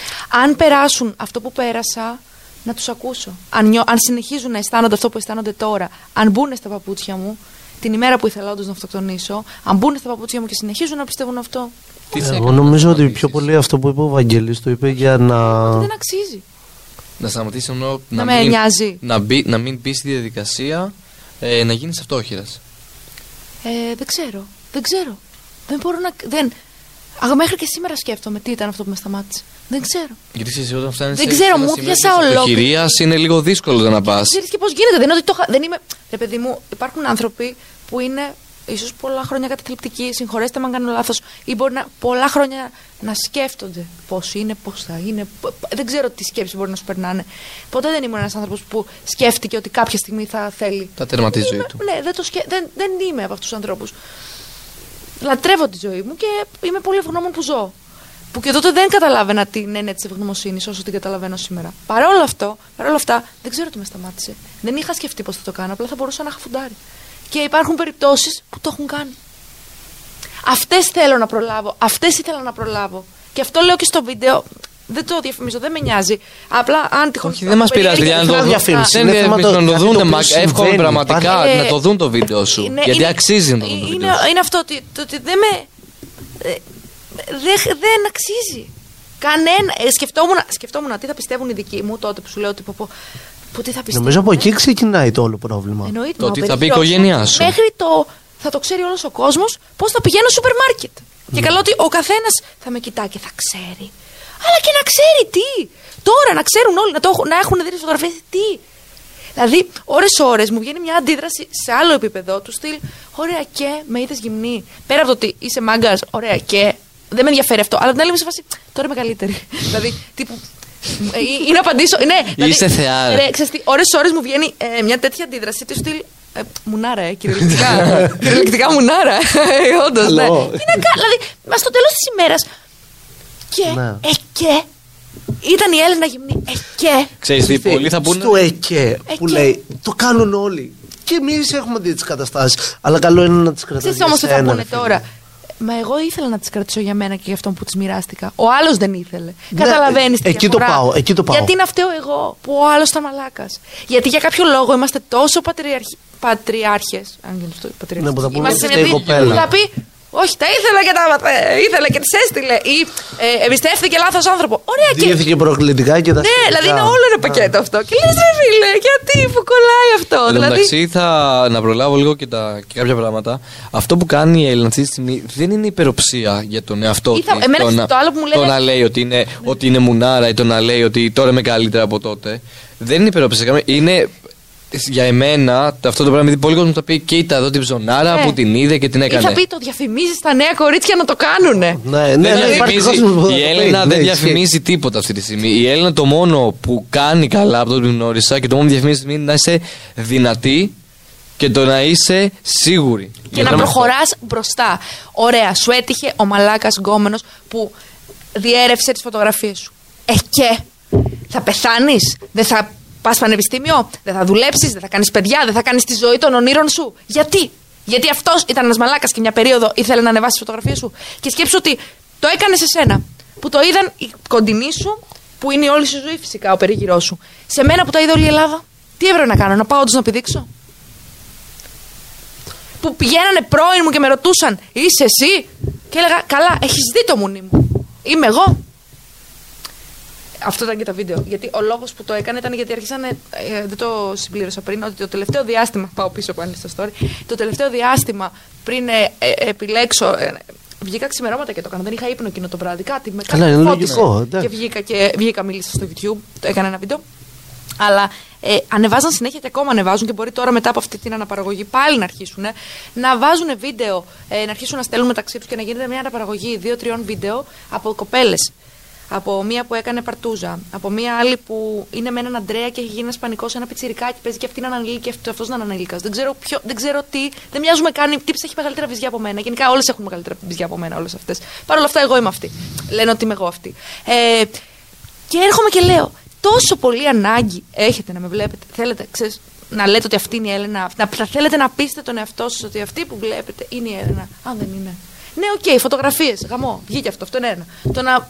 Αν περάσουν αυτό που πέρασα, να τους ακούσω. Αν, νιώ, αν συνεχίζουν να αισθάνονται αυτό που αισθάνονται τώρα, αν μπουν στα παπούτσια μου, την ημέρα που ήθελα όντως να αυτοκτονήσω, αν μπουν στα παπούτσια μου και συνεχίζουν να πιστεύουν αυτό, Τι σε Εγώ έκανε νομίζω να ότι σταματήσεις; πιο πολύ αυτό που είπε ο Βαγγέλης το είπε για να. δεν αξίζει. Να σταματήσει εννοώ Να με νοιάζει. Να, μπει, να μην μπει στη διαδικασία ε, να γίνεις αυτόχειρα. Ε, δεν ξέρω. Δεν ξέρω. Δεν μπορώ να. Δεν... Α, μέχρι και σήμερα σκέφτομαι τι ήταν αυτό που με σταμάτησε. Δεν ξέρω. Γιατί εσύ όταν φτάνεις Δεν ξέρω, μου πιάσα ολόκληρη. είναι λίγο δύσκολο να πας. Ξέρεις και πώς γίνεται. Δεν είναι ότι το. είχα- Δεν είμαι. Ρε παιδί μου, υπάρχουν άνθρωποι που είναι ίσως πολλά χρόνια καταθλιπτικοί. Συγχωρέστε με αν κάνω λάθος. Ή μπορεί να, πολλά χρόνια να σκέφτονται πώς είναι, πώς θα είναι. π- π- Δεν ξέρω τι σκέψει μπορεί να σου περνάνε. Ποτέ δεν ήμουν ένας άνθρωπος που σκέφτηκε ότι κάποια στιγμή θα θέλει. Θα τερματίσει η ζωή Είμαι- του. Ναι, δεν, το σκε... δεν, δεν είμαι από αυτούς τους ανθρώπους. Λατρεύω τη ζωή μου και είμαι πολύ ευγνώμων που ζω. Που και τότε δεν καταλάβαινα την έννοια της ευγνωμοσύνης όσο την καταλαβαίνω σήμερα. Παρ' όλο αυτό, παρόλα αυτά, δεν ξέρω τι με σταμάτησε. Δεν είχα σκεφτεί πώς θα το κάνω, απλά θα μπορούσα να είχα φουντάρει. Και υπάρχουν περιπτώσεις που το έχουν κάνει. Αυτές θέλω να προλάβω. Αυτές ήθελα να προλάβω. Και αυτό λέω και στο βίντεο. Δεν το διαφημίζω, δεν με νοιάζει. Απλά αν τυχόν. Όχι, δεν μας πειράζει. περιέργεια- Για να το είναι δουν. διαφήμιση, Δεν είναι θέμα διαφημίσει, το- να το κάτι δουν. το οποίο μα- Εύχομαι συμβαίνει, πραγματικά υπάρχει. να το δουν το βίντεο σου. Είναι- Γιατί είναι- αξίζει να το δουν το είναι, βίντεο σου. είναι αυτό ότι, το ότι δεν με. ε, δεν, δεν αξίζει. Κανένα. Ε, σκεφτόμουν, σκεφτόμουν τι θα πιστεύουν οι δικοί μου τότε που σου λέω ότι. Πω, πω, που τι θα πιστεύουν. Νομίζω από εκεί ξεκινάει το όλο πρόβλημα. Εννοείται. Το μα, τι ο θα πει η περιφερειός οικογένειά μου, σου. Μέχρι το. Θα το ξέρει όλος ο κόσμος πώς θα πηγαίνω στο σούπερ μάρκετ. Και καλό ότι ο καθένας θα με κοιτά και θα ξέρει. Αλλά και να ξέρει τι. Τώρα να ξέρουν όλοι, να, το, έχουν- να έχουν δει τι φωτογραφίε. Τι. Δηλαδή, ώρε-ώρε μου βγαίνει μια αντίδραση σε άλλο επίπεδο του στυλ. Ωραία και με είδες γυμνή. Πέρα από το ότι είσαι μάγκας, ωραία και. Δεν με ενδιαφέρει αυτό. Αλλά την άλλη είμαι σε φάση. Τώρα είμαι καλύτερη. δηλαδή, τύπου. Ε, Ή να απαντήσω. Ναι, δηλαδή, Είσαι θεά. Ρε, ξέρεις τι, ώρες-ώρες μου βγαίνει ε, μια τέτοια αντίδραση του στυλ. Ε, μουνάρα, ε, κυριολεκτικά. κυριολεκτικά μουνάρα. Ε, Όντως, ναι. Καλό. Τι να κάνω, δηλαδή, μα στο τέλος της ημέρας. Και, Ναι. ε, και. Ήταν η Έλληνα γυμνή. Ε, και. Ξέρεις τι, πολλοί θα πούνε. Στο ΕΚΕ που ΕΚΕ. λέει το κάνουν όλοι. Και εμείς έχουμε δει τις καταστάσεις. Αλλά καλό είναι να τις κρατάμε. Ξέρεις όμως τι θα πούνε τώρα; Μα εγώ ήθελα να τις κρατήσω για μένα και για αυτόν που τις μοιράστηκα. Ο άλλος δεν ήθελε. Ναι, Καταλαβαίνεις ε, εκεί το πάω, εκεί το πάω. Γιατί να φταίω εγώ που ο άλλος ήταν μαλάκας; Γιατί για κάποιο λόγο είμαστε τόσο πατριαρχ... πατριάρχες. Αν γίνει αυτό, πατριάρχες. Ναι, που θα πούμε είμαστε σε φταίει μια η δι- κοπέλα. που θα πει, Όχι, τα ήθελα και τα ε, ήθελε και τις έστειλε. Ή ε, εμπιστεύτηκε λάθος άνθρωπο. Ωραία και. Διήθηκε προκλητικά και τα Ναι, σχετικά. δηλαδή είναι όλο ένα πακέτο αυτό. Και λες, ρε φίλε, γιατί που κολλάει αυτό. Εν τω Δηλαδή. μεταξύ, θα να προλάβω λίγο και, τα, και κάποια πράγματα. Αυτό που κάνει η Έλληνα αυτή τη στιγμή δεν είναι υπεροψία για τον εαυτό Ή θα- της. εμένα το, ξέρεις, να, το άλλο που μου το λένε- να λέει ότι είναι, ότι είναι μουνάρα ή το να λέει ότι τώρα είμαι καλύτερα από τότε. Δεν είναι υπεροψία. καμία- Είναι για εμένα το- αυτό το πράγμα. Γιατί πολλοί κόσμοι θα πει: Κοίτα εδώ την ψωνάρα Ναι. που την είδε και την Ή έκανε. θα πει το διαφημίζεις στα νέα κορίτσια να το κάνουνε. Ναι, ναι, Δεν ναι, υπάρχει διαφημίζει- κόσμος που θα η το πει. Έλληνα Ναι, δεν ισχύει. διαφημίζει τίποτα αυτή τη στιγμή. Η Έλληνα το μόνο που κάνει καλά από το που την γνώρισα και το μόνο που διαφημίζει αυτή τη στιγμή είναι να είσαι δυνατή και το να είσαι σίγουρη. Και Για να το πράγμα αυτό. προχωρά μπροστά. Ωραία, σου έτυχε ο μαλάκας γκόμενος που διέρευσε τις φωτογραφίες σου. Ε, και θα πεθάνεις, δεν θα πας πανεπιστήμιο, δεν θα δουλέψεις, δεν θα κάνεις παιδιά, δεν θα κάνεις τη ζωή των ονείρων σου. Γιατί; Γιατί αυτός ήταν ένας μαλάκας και μια περίοδο ήθελε να ανεβάσει τις φωτογραφίες σου. Και σκέψου ότι το έκανε σε σένα. Που το είδαν οι κοντινοί σου, που είναι η όλη σου ζωή φυσικά ο περίγυρός σου. Σε μένα που τα είδε όλη η Ελλάδα. Τι έπρεπε να κάνω, να πάω όντως να πηδήξω; Που πηγαίνανε πρώην μου και με ρωτούσαν Είσαι εσύ; Και έλεγα καλά έχεις δει το μουνί μου Είμαι εγώ αυτό ήταν και το βίντεο. Γιατί ο λόγος που το έκανε ήταν γιατί αρχίσανε. ε, δεν το συμπλήρωσα πριν. Ότι το τελευταίο διάστημα. Πάω πίσω πάλι στο story. Το τελευταίο διάστημα πριν ε, ε, επιλέξω. ε, βγήκα ξημερώματα και το έκανα. Δεν είχα ύπνο εκείνο το βράδυ. Κάτι με Καλά, κάτι είναι φώτισε. λογικό, εντάξει. Και βγήκα και βγήκα, μίλησα στο YouTube, το έκανα ένα βίντεο. Αλλά ε, ανεβάζαν συνέχεια και ακόμα ανεβάζουν και μπορεί τώρα μετά από αυτή την αναπαραγωγή πάλι να αρχίσουν ε, να βάζουν βίντεο, ε, να αρχίσουν να στέλνουν μεταξύ τους και να γίνεται μια αναπαραγωγή δύο-τριών βίντεο από κοπέλες. Από μία που έκανε παρτούζα. Από μία άλλη που είναι με έναν Αντρέα και έχει γίνει ένα πανικό ένα πιτσιρικάκι. Παίζει και αυτή να είναι ανηλίκη και αυτός να είναι ανηλίκα. Δεν ξέρω, ποιο, δεν ξέρω τι. Δεν μοιάζουμε καν. Τι έχει μεγαλύτερα βυζιά από μένα. Γενικά όλες έχουν μεγαλύτερα βυζιά από μένα, όλες αυτές. Παρ' όλα αυτά, εγώ είμαι αυτή. Λένε ότι είμαι εγώ αυτή. Ε, και έρχομαι και λέω, τόσο πολύ ανάγκη έχετε να με βλέπετε. Θέλετε, ξέρεις, να λέτε ότι αυτή είναι η Έλενα. Να, να θέλετε να πείσετε τον εαυτό σας ότι αυτή που βλέπετε είναι η Έλενα. Αν δεν είναι. Ναι, οκ, φωτογραφίες. Γαμώ. Βγήκε αυτό. Αυτό είναι ένα. Το να,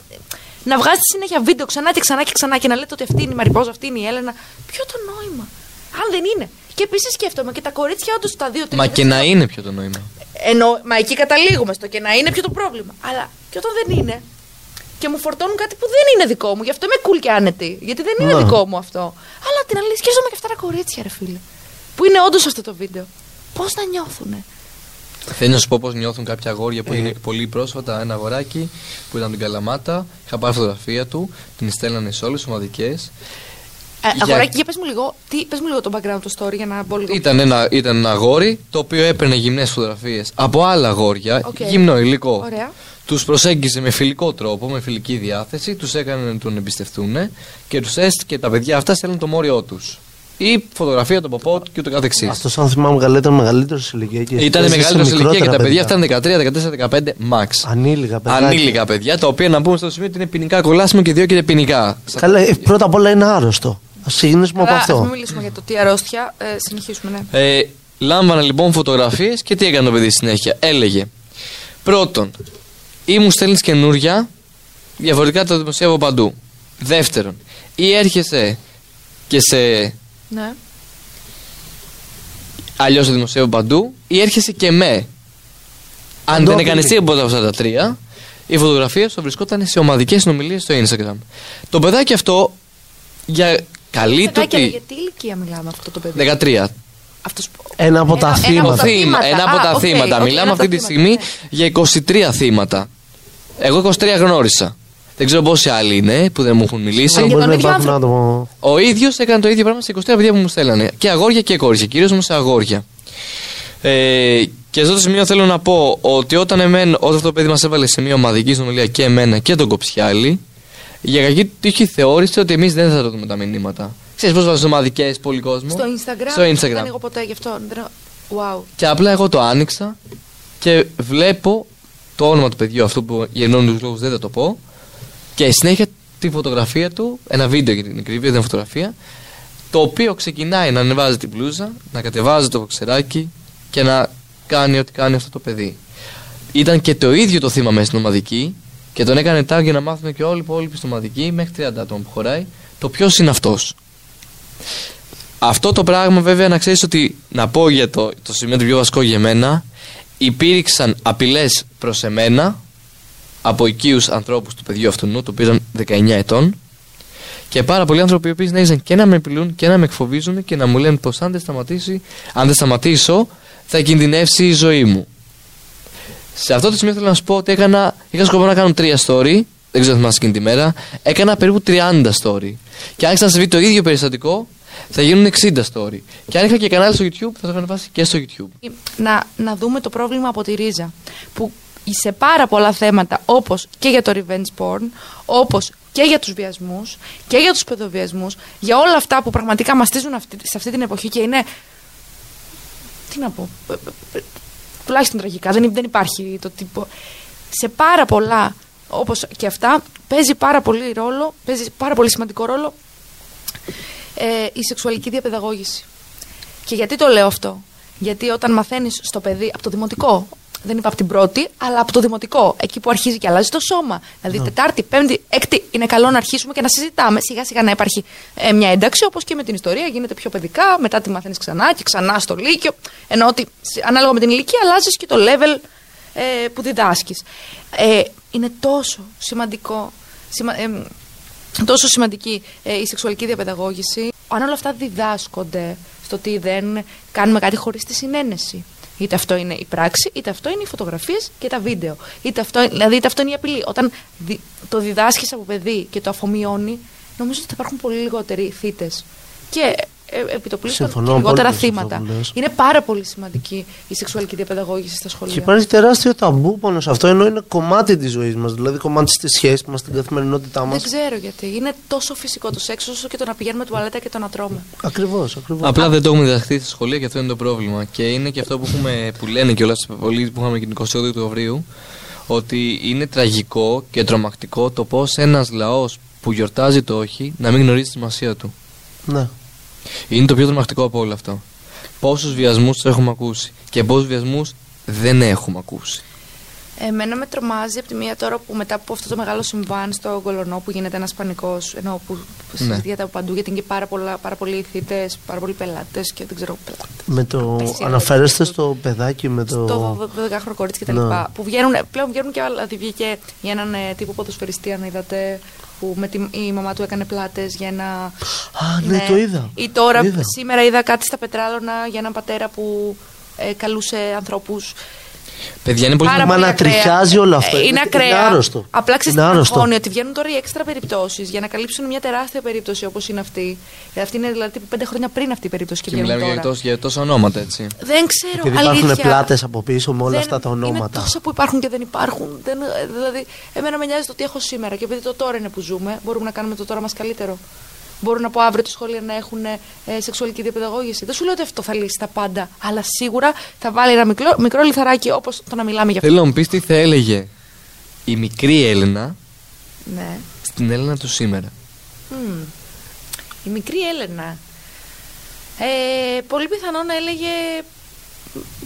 να βγάζετε συνέχεια βίντεο ξανά και ξανά και ξανά και να λέτε ότι αυτή είναι η Μαριπόζα, αυτή είναι η Έλενα. Ποιο το νόημα; Αν δεν είναι. Και επίσης σκέφτομαι και τα κορίτσια όντως τα δύο Μα και να είναι ποιο το νόημα. Ενώ, μα εκεί καταλήγουμε στο και να είναι ποιο το πρόβλημα. Αλλά και όταν δεν είναι και μου φορτώνουν κάτι που δεν είναι δικό μου, γι' αυτό είμαι cool και άνετη. Γιατί δεν είναι Να. δικό μου αυτό. Αλλά την αλήθεια σκέφτομαι και αυτά τα κορίτσια, ρε φίλε. Που είναι όντως αυτό το βίντεο. Πώς να νιώθουνε; Θέλει να σου πω πώς νιώθουν κάποια αγόρια που είναι πολύ πρόσφατα. Ένα αγοράκι που ήταν την Καλαμάτα. Είχα πάρει φωτογραφία του, την στέλνανε σε όλες τις ομαδικές. Ε, Για- Αγοράκι, για πες μου λίγο, τι, πες μου λίγο το background του story για να μπω λίγο. Ήταν ένα, ήταν ένα αγόρι το οποίο έπαιρνε γυμνές φωτογραφίες από άλλα αγόρια, Οκ. γυμνό υλικό. Ωραία. Τους προσέγγιζε με φιλικό τρόπο, με φιλική διάθεση, τους έκανε να τον εμπιστευτούν και τους έστηκε τα παιδιά αυτά στέλνουν το μόριό τους. Ή φωτογραφία του ποπό του και ούτω καθεξής. Αυτό, αν θυμάμαι καλά, ήταν μεγαλύτερο σε ηλικία. και Ήταν έζησε μεγαλύτερο σε ηλικία και μικρότερα τα παιδιά αυτά ήταν 13, 14, 15 max. Ανήλικα παιδιά. Ανήλικα παιδιά, τα οποία να πούμε στο σημείο ότι είναι ποινικά κολάσιμο και διώκεται ποινικά. Καλά, ε, πρώτα απ' όλα είναι άρρωστο. Α ξεκινήσουμε από Καλά, ας αυτό. μην μιλήσουμε για το τι αρρώστια. Ε, συνεχίσουμε, ναι. Ε, λάμβανε λοιπόν φωτογραφίες και τι έκανε το παιδί στη συνέχεια. Έλεγε πρώτον, ή μου στέλνεις καινούρια, διαφορετικά το δημοσιεύω παντού. Δεύτερον, ή έρχεσαι και σε ναι. αλλιώς το δημοσιεύω παντού, ή έρχεσαι και με. Αν Το δεν έκανε απειλεί. τίποτα από αυτά τα τρία, η φωτογραφία σου βρισκόταν σε ομαδικές συνομιλίες στο Instagram. Το παιδάκι αυτό για καλή του. Παιδάκια, τη- για τι ηλικία μιλάμε αυτό το παιδί; 13. Αυτός... Ένα από τα Ένα- ένα θύματα. από τα Θύμα, ένα από Α, τα οκ, θύματα. οκ, Μιλάμε ένα από αυτή τα τη θύματα, στιγμή ναι. για 23 θύματα. Εγώ 23 γνώρισα. Δεν ξέρω πόσοι άλλοι είναι που δεν μου έχουν μιλήσει. για Μπορεί τον να ίδιο υπάρχουν άνθρωπο. άτομα. Ο ίδιος έκανε το ίδιο πράγμα σε 23 παιδιά που μου στέλνανε. Και αγόρια και κορίτσια. Κυρίως όμως σε αγόρια. Ε, και σε αυτό το σημείο θέλω να πω ότι όταν, εμένα, όταν αυτό το παιδί μας έβαλε σε μια ομαδική συνομιλία και εμένα και τον Κοψιάλη, για κακή τύχη θεώρησε ότι εμείς δεν θα το δούμε τα μηνύματα. Ξέρεις πώς βάζω ομαδικές πολύ κόσμο. Στο Instagram. Στο Δεν Instagram. ανοίγω ποτέ γι' αυτό. Δεν... Wow. Και απλά εγώ το άνοιξα και βλέπω το όνομα του παιδιού αυτού που για ενώνου λόγους δεν θα το πω. Και συνέχεια τη φωτογραφία του, ένα βίντεο για την ακρίβεια, δεν φωτογραφία, το οποίο ξεκινάει να ανεβάζει την μπλούζα, να κατεβάζει το ξεράκι και να κάνει ό,τι κάνει αυτό το παιδί. Ήταν και το ίδιο το θύμα μέσα στην ομαδική και τον έκανε tag για να μάθουν και όλοι οι υπόλοιποι στην ομαδική, μέχρι 30 άτομα που χωράει, το ποιος είναι αυτός. Αυτό το πράγμα βέβαια να ξέρεις ότι να πω για το, το σημείο το πιο βασικό για μένα υπήρξαν απειλές προς εμένα από οικείους ανθρώπους του παιδιού αυτού, το οποίο ήταν 19 ετών και πάρα πολλοί άνθρωποι οι οποίοι συνέχισαν και να με απειλούν και να με εκφοβίζουν και να μου λένε πως αν δεν, σταματήσει, αν δεν σταματήσω θα κινδυνεύσει η ζωή μου. Σε αυτό το σημείο θέλω να σου πω ότι έκανα, είχα σκοπό να κάνω τρία story, δεν ξέρω αν θυμάσαι εκείνη τη μέρα, έκανα περίπου 30 story. Και αν ξανασυμβεί το ίδιο περιστατικό, θα γίνουν 60 story. Και αν είχα και κανάλι στο YouTube, θα το είχα ανεβάσει και στο YouTube. να, να δούμε το πρόβλημα από τη ρίζα. Που σε πάρα πολλά θέματα, όπως και για το revenge porn, όπως και για τους βιασμούς και για τους παιδοβιασμούς, για όλα αυτά που πραγματικά μαστίζουν αυτή, σε αυτή την εποχή και είναι. Τι να πω. ε, ε, ε, Τουλάχιστον τραγικά. Δεν, δεν υπάρχει το τύπο. Σε πάρα πολλά, όπως και αυτά, παίζει πάρα πολύ ρόλο, παίζει πάρα πολύ σημαντικό ρόλο ε, η σεξουαλική διαπαιδαγώγηση. Και γιατί το λέω αυτό; Γιατί όταν μαθαίνεις στο παιδί από το δημοτικό, δεν είπα από την πρώτη, αλλά από το δημοτικό, εκεί που αρχίζει και αλλάζει το σώμα. Δηλαδή, Τετάρτη, Πέμπτη, Έκτη, είναι καλό να αρχίσουμε και να συζητάμε. Σιγά σιγά να υπάρχει ε, μια ένταξη, όπως και με την ιστορία, γίνεται πιο παιδικά, μετά τη μαθαίνεις ξανά και ξανά στο Λύκειο. Ενώ ότι σε- ανάλογα με την ηλικία αλλάζεις και το level ε, που διδάσκεις. Ε, είναι τόσο σημαντικό. Σημα, ε, τόσο σημαντική ε, η σεξουαλική διαπαιδαγώγηση. Αν όλα αυτά διδάσκονται στο ότι δεν κάνουμε κάτι χωρίς τη συνένεση. Είτε αυτό είναι η πράξη, είτε αυτό είναι οι φωτογραφίες και τα βίντεο. Είτε αυτό, δηλαδή, είτε αυτό είναι η απειλή. Όταν δι- το διδάσκεις από παιδί και το αφομοιώνει, νομίζω ότι θα υπάρχουν πολύ λιγότεροι θύτε. Και ε, επί το πλήστον Συμφωνώ και λιγότερα απόλυτα σε αυτό θύματα. που λες. Είναι πάρα πολύ σημαντική η σεξουαλική διαπαιδαγώγηση στα σχολεία. Και υπάρχει τεράστιο ταμπού πάνω σε αυτό, ενώ είναι κομμάτι της ζωής μας. Δηλαδή, κομμάτι της σχέσης μας, στην καθημερινότητά μας. Δεν ξέρω γιατί. Είναι τόσο φυσικό το σεξ όσο και το να πηγαίνουμε τουαλέτα και το να τρώμε. Ακριβώς, ακριβώς. Απλά δεν το έχουμε διδαχθεί στα σχολεία και αυτό είναι το πρόβλημα. Και είναι και αυτό που, έχουμε, που λένε κιόλας πολλοί που είχαμε και την 28 του Οκτωβρίου, ότι είναι τραγικό και τρομακτικό το πώς ένας λαός που γιορτάζει το όχι να μην γνωρίζει τη σημασία του. Ναι. Είναι το πιο τρομακτικό από όλο αυτό. Πόσους βιασμούς έχουμε ακούσει και πόσους βιασμούς δεν έχουμε ακούσει. Εμένα με τρομάζει από τη μία τώρα που μετά από αυτό το μεγάλο συμβάν στο Κολονό που γίνεται ένας πανικός, ενώ που Ναι. συζητιέται από παντού γιατί είναι και πάρα, πολλά, πάρα πολλοί θύτε, πάρα πολλοί πελάτες και δεν ξέρω. πελάτες. Με το. Απέσια. Αναφέρεστε στο παιδάκι με το. Το 12χρονο κορίτσι κτλ. Ναι. Που βγαίνουν, πλέον βγαίνουν και άλλα. Δηλαδή βγήκε για έναν ε, τύπο ποδοσφαιριστή, αν είδατε, που με τη, η μαμά του έκανε πλάτες για ένα. Α, ναι, το είδα. Ή τώρα, Είδα. σήμερα είδα κάτι στα Πετράλωνα για έναν πατέρα που ε, καλούσε ανθρώπους. Παιδιά, είναι πολύ Πάρα Μα πολύ να ακραία. τριχιάζει όλο αυτό. Ε, Είναι Είναι ακραία. άρρωστο. Απλά ξέρεις Είναι τι άρρωστο. αγχώνει, ότι βγαίνουν τώρα οι έξτρα περιπτώσεις για να καλύψουν μια τεράστια περίπτωση όπως είναι αυτή. Ε, Αυτή είναι δηλαδή πέντε χρόνια πριν αυτή η περίπτωση και, Και βγαίνουν μιλάμε για τώρα. τόσα, για τόσα ονόματα, έτσι. Δεν ξέρω. Και υπάρχουν αλήθεια. πλάτες από πίσω με όλα Δεν- αυτά τα ονόματα. Είναι τόσα που υπάρχουν και δεν υπάρχουν. Δεν, ε, δηλαδή, εμένα με νοιάζει το τι έχω σήμερα. Και επειδή το τώρα είναι που ζούμε, μπορούμε να κάνουμε το τώρα μας καλύτερο. Μπορούν από αύριο τα σχόλια να έχουν ε, σεξουαλική διαπαιδαγώγηση. Δεν σου λέω ότι αυτό θα λύσει τα πάντα. Αλλά σίγουρα θα βάλει ένα μικρό, μικρό λιθαράκι όπως το να μιλάμε για αυτό. Θέλω να μου πεις τι θα έλεγε η μικρή Έλληνα Ναι. στην Έλληνα του σήμερα. Μμμ. Η μικρή Έλενα. Ε, πολύ πιθανό να έλεγε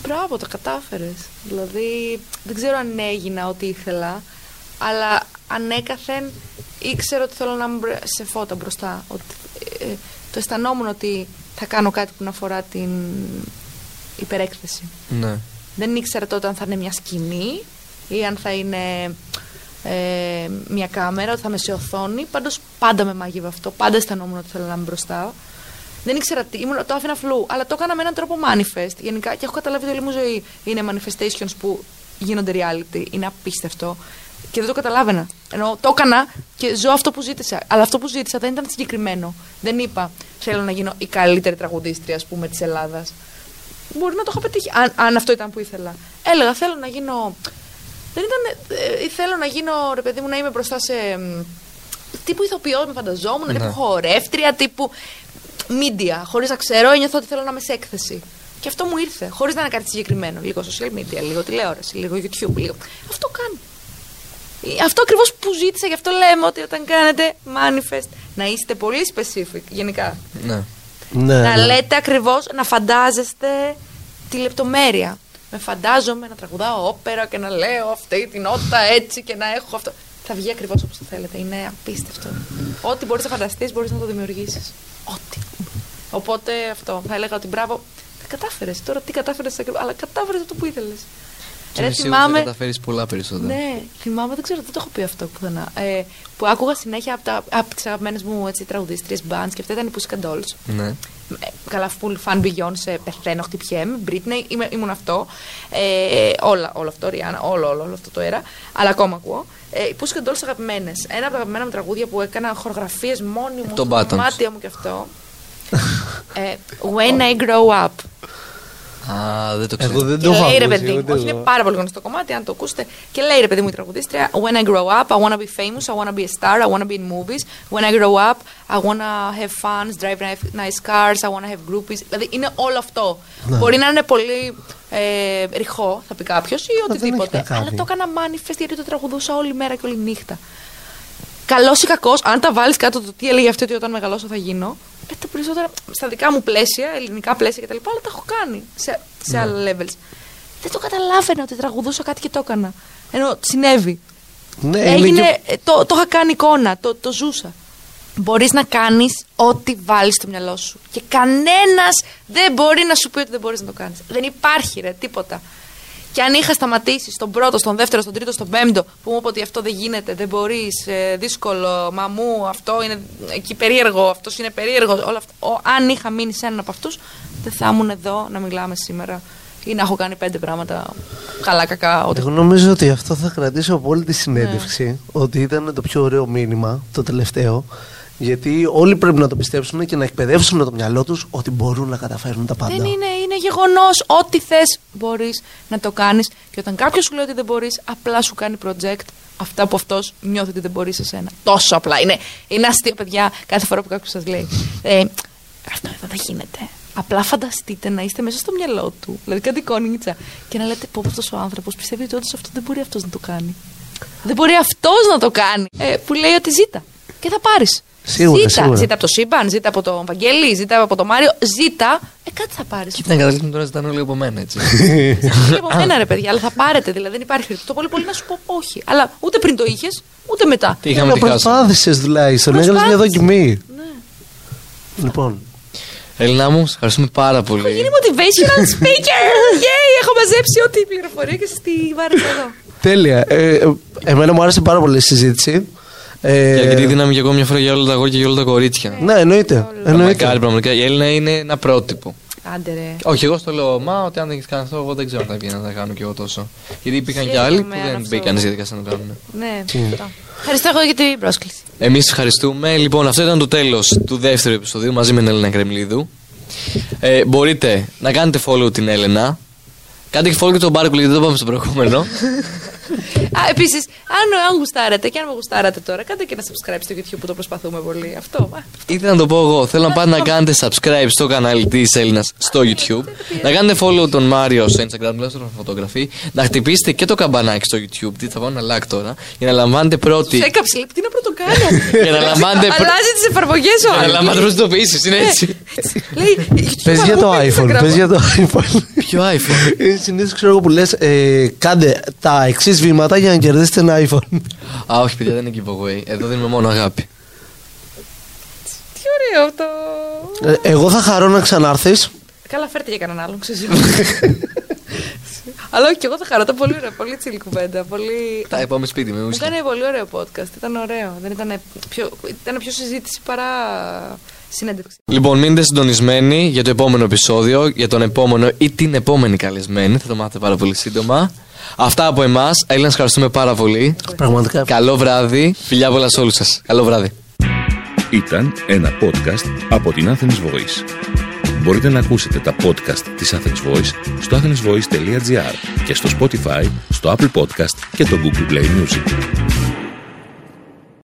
Μπράβο, τα κατάφερες. Δηλαδή, δεν ξέρω αν έγινα ό,τι ήθελα, αλλά ανέκαθεν ήξερα ότι θέλω να είμαι μπρο- σε φώτα μπροστά. Ότι, ε, το αισθανόμουν ότι θα κάνω κάτι που να αφορά την υπερέκθεση. Ναι. Δεν ήξερα τότε αν θα είναι μια σκηνή ή αν θα είναι ε, μια κάμερα, ότι θα είμαι σε οθόνη. Πάντως πάντα με μάγευε αυτό. Πάντα αισθανόμουν ότι θέλω να είμαι μπροστά. Δεν ήξερα τι, ήμουν, το άφηνα φλού, αλλά το έκανα με έναν τρόπο manifest γενικά και έχω καταλάβει ότι όλη μου ζωή είναι manifestations που γίνονται reality. Είναι απίστευτο. Και δεν το καταλάβαινα. Ενώ το έκανα και ζω αυτό που ζήτησα. Αλλά αυτό που ζήτησα δεν ήταν συγκεκριμένο. Δεν είπα θέλω να γίνω η καλύτερη τραγουδίστρια, ας πούμε, της Ελλάδας. Μπορεί να το είχα πετύχει, αν, αν αυτό ήταν που ήθελα. Έλεγα θέλω να γίνω. Δεν ήταν. Ε, θέλω να γίνω, ρε παιδί μου, να είμαι μπροστά σε. μ, τύπου ηθοποιός, με φανταζόμουν, Ναι. τύπου χορεύτρια, τύπου media. Χωρίς να ξέρω, ένιωθα ότι θέλω να είμαι σε έκθεση. Και αυτό μου ήρθε, χωρίς να είναι κάτι συγκεκριμένο. Λίγο social media, λίγο τηλεόραση, λίγο YouTube, λίγο. Αυτό κάνει. Ε, Αυτό ακριβώς που ζήτησα, γι' αυτό λέμε ότι όταν κάνετε manifest να είστε πολύ specific γενικά. ναι. Ναι, να ναι. λέτε ακριβώς, να φαντάζεστε τη λεπτομέρεια. Με φαντάζομαι να τραγουδάω όπερα και να λέω αυτή την νότα έτσι και να έχω αυτό. Θα βγει ακριβώς όπως το θέλετε. Είναι απίστευτο. Ό,τι μπορείς να φανταστείς, μπορείς να το δημιουργήσεις. Ό,τι. Οπότε αυτό. Θα έλεγα ότι μπράβο. Τα κατάφερες. Τώρα τι κατάφερες, αλλά κατάφερες αυτό που ήθελες. Και είμαι σίγουρος ότι θα καταφέρεις πολλά περισσότερα. Ναι, θυμάμαι, δεν ξέρω, δεν το έχω πει αυτό πουθενά. Ε, που άκουγα συνέχεια από, τα, από τις αγαπημένες μου έτσι, τραγουδίστριες bands και αυτά ήταν οι Pussycat Dolls. Ναι. Ε, Καλά, full fan Beyoncé, πεθαίνω, χτυπιέμαι. Britney, είμαι, ήμουν αυτό. Ε, όλα, όλο αυτό, Rihanna, όλο, όλο, όλο αυτό το αέρα. Αλλά ακόμα ακούω. Ε, οι Pussycat Dolls αγαπημένες. Ένα από τα αγαπημένα μου τραγούδια που έκανα χορογραφίες μόνη μου, Το στο Buttons. δωμάτιο μου και αυτό. ε, When I grow up. Α, δεν το ξέρω. Εγώ δεν Και το έχω λέει ρε ακούσει, παιδί μου, ούτε όχι είναι εγώ. πάρα πολύ γνωστό κομμάτι, αν το ακούσετε. Και λέει ρε παιδί μου η τραγουδίστρια, When I grow up, I wanna be famous, I wanna be a star, I wanna be in movies. When I grow up, I wanna have fun, drive ni- nice cars, I wanna have groupies. Δηλαδή είναι όλο αυτό. Ναι. Μπορεί να είναι πολύ ε, ρηχό, θα πει κάποιος, ή δεν έχει οτιδήποτε. να κάνει. Αλλά το έκανα manifest γιατί το τραγουδούσα όλη μέρα και όλη νύχτα. Καλός ή κακός, αν τα βάλεις κάτω το τι έλεγε αυτή ότι όταν μεγαλώσω θα γίνω, ε, τα περισσότερα στα δικά μου πλαίσια, ελληνικά πλαίσια κτλ. Αλλά τα έχω κάνει σε, σε άλλα levels. Δεν το καταλάβαινα ότι τραγουδούσα κάτι και το έκανα. Ενώ συνέβη. Ναι, είναι Έγινε, και- ε, το, το είχα κάνει εικόνα, το, το ζούσα. Μπορείς να κάνεις ό,τι βάλεις στο μυαλό σου. Και κανένας δεν μπορεί να σου πει ότι δεν μπορείς να το κάνεις. Δεν υπάρχει ρε, τίποτα. Και αν είχα σταματήσει στον πρώτο, στον δεύτερο, στον τρίτο, στον πέμπτο, που μου είπε ότι αυτό δεν γίνεται, δεν μπορείς, δύσκολο, μαμού, αυτό είναι εκεί περίεργο, αυτός είναι περίεργος, όλα αυτά. Ο, αν είχα μείνει σε έναν από αυτούς, δεν θα ήμουν εδώ να μιλάμε σήμερα ή να έχω κάνει πέντε πράγματα καλά, κακά, ό,τι. Εγώ νομίζω ότι αυτό θα κρατήσω από όλη τη συνέντευξη. Ότι ήταν το πιο ωραίο μήνυμα, το τελευταίο. Γιατί όλοι πρέπει να το πιστέψουν και να εκπαιδεύσουν το μυαλό τους ότι μπορούν να καταφέρουν τα πάντα. Δεν είναι, είναι γεγονός. Ό,τι θες μπορείς να το κάνεις. Και όταν κάποιος σου λέει ότι δεν μπορείς, απλά σου κάνει project αυτά που αυτός νιώθει ότι δεν μπορείς σε σένα. Τόσο απλά. Είναι, είναι αστείο, παιδιά, κάθε φορά που κάποιος σας λέει. Ε, αυτό εδώ δεν γίνεται. Απλά φανταστείτε να είστε μέσα στο μυαλό του, δηλαδή κάτι κόνιτσα, και να λέτε πω αυτός ο άνθρωπος πιστεύει ότι όντως αυτό δεν μπορεί αυτός να το κάνει. Δεν μπορεί αυτός να το κάνει. Ε, που λέει ότι ζήτα και θα πάρεις. Σίγουρα, ζήτα. σίγουρα. ζήτα από το Σύμπαν, ζήτα από τον Βαγγέλη, ζήτα από τον Μάριο. Ζήτα, ε, κάτι θα πάρεις. Κοίτα, να καταλήξουμε τώρα ζητάνε όλοι από μένα, έτσι. Και από μένα ρε παιδιά, αλλά θα πάρετε. Δηλαδή δεν υπάρχει περίπτωση. Το πολύ πολύ να σου πω όχι. Αλλά ούτε πριν το είχες, ούτε μετά. Τι είχαμε τη χάση. Προσπάθησες τουλάχιστον. Έκανε μια Προσπάθησες. δοκιμή. Ναι. Λοιπόν, Έλληνα μου, σε ευχαριστούμε πάρα Έχω γίνει πολύ. motivational speaker! Yay! Έχω μαζέψει ό,τι πληροφορία και στη βάρεσα εδώ. τέλεια. Ε, ε, εμένα μου άρεσε πάρα πολύ η συζήτηση. Ε, Και αρκετή δύναμη και εγώ μια φορά για όλα τα αγόρια και για όλα τα κορίτσια. Ναι, εννοείται. Μακάρι, εννοείται. πραγματικά. Η Έλληνα είναι ένα πρότυπο. Άντε ρε. Όχι, εγώ στο λέω, μα ότι αν δεν έχεις κάνει αυτό, εγώ δεν ξέρω αν θα βγει να τα κάνω κι εγώ τόσο. Γιατί υπήρχαν και άλλοι που Συγγνώμη, δεν αυτό. μπήκαν στη διαδικασία να το κάνουν. Ναι, αυτό. Ευχαριστώ εγώ για την πρόσκληση. Εμείς ευχαριστούμε. Λοιπόν, αυτό ήταν το τέλος του δεύτερου επεισοδίου μαζί με την Έλενα Κρεμλίδου. Ε, μπορείτε να κάνετε follow την Έλενα. Κάντε και follow και τον Μπάρκουλ γιατί δεν το πάμε στο προηγούμενο. Α, επίσης, αν, αν γουστάρετε και αν με γουστάρατε τώρα, κάντε και ένα subscribe στο YouTube που το προσπαθούμε πολύ. Αυτό. α. Ήθελα να το πω εγώ. Θέλω να πάτε να κάνετε subscribe στο κανάλι της Έλληνας στο YouTube. Να κάνετε follow τον Μάριο στο Instagram, τουλάχιστον φωτογραφεί. Να χτυπήσετε και το καμπανάκι στο YouTube. Τι θα βάλω ένα like τώρα. Για να λαμβάνετε Του πρώτη. έκαψε, λέει, τι να πρωτοκάνω. Για να λαμβάνετε πρω- Αλλάζει τις εφαρμογές Για να όλε. λαμβάνετε προσδοποιήσει. Είναι έτσι. Λέει, Πες για το iPhone. Πες για το iPhone. Ποιο iPhone; Συνήθως ξέρω εγώ που λες, ε, κάντε τα εξής βήματα για να κερδίσετε ένα iPhone. Α, όχι, παιδιά, δεν είναι giveaway. Εδώ δίνουμε μόνο αγάπη. Τι ωραίο αυτό. Ε, εγώ θα χαρώ να ξανάρθεις. Καλά, φέρτε για κανέναν άλλον, ξέρω. Αλλά όχι, και εγώ θα χαρώ. Ήταν πολύ ωραία. Πολύ τσιλ κουβέντα. Πολύ... Τα πάμε σπίτι με Μου ουίσκι. έκανε πολύ ωραίο podcast. Ήταν ωραίο. Δεν ήταν πιο, ήταν πιο συζήτηση παρά συνέντευξη. Λοιπόν, μείνετε συντονισμένοι για το επόμενο επεισόδιο, για τον επόμενο ή την επόμενη καλεσμένη. Θα το μάθετε πάρα πολύ σύντομα. Αυτά από εμάς. Έλληνα, ευχαριστούμε πάρα πολύ. Πραγματικά. Καλό βράδυ. Φιλιά πολλά σε όλους σας. Καλό βράδυ. Ήταν ένα podcast από την Athens Voice. Μπορείτε να ακούσετε τα podcast της Athens Voice στο athensvoice.gr και στο Spotify, στο Apple Podcast και το Google Play Music.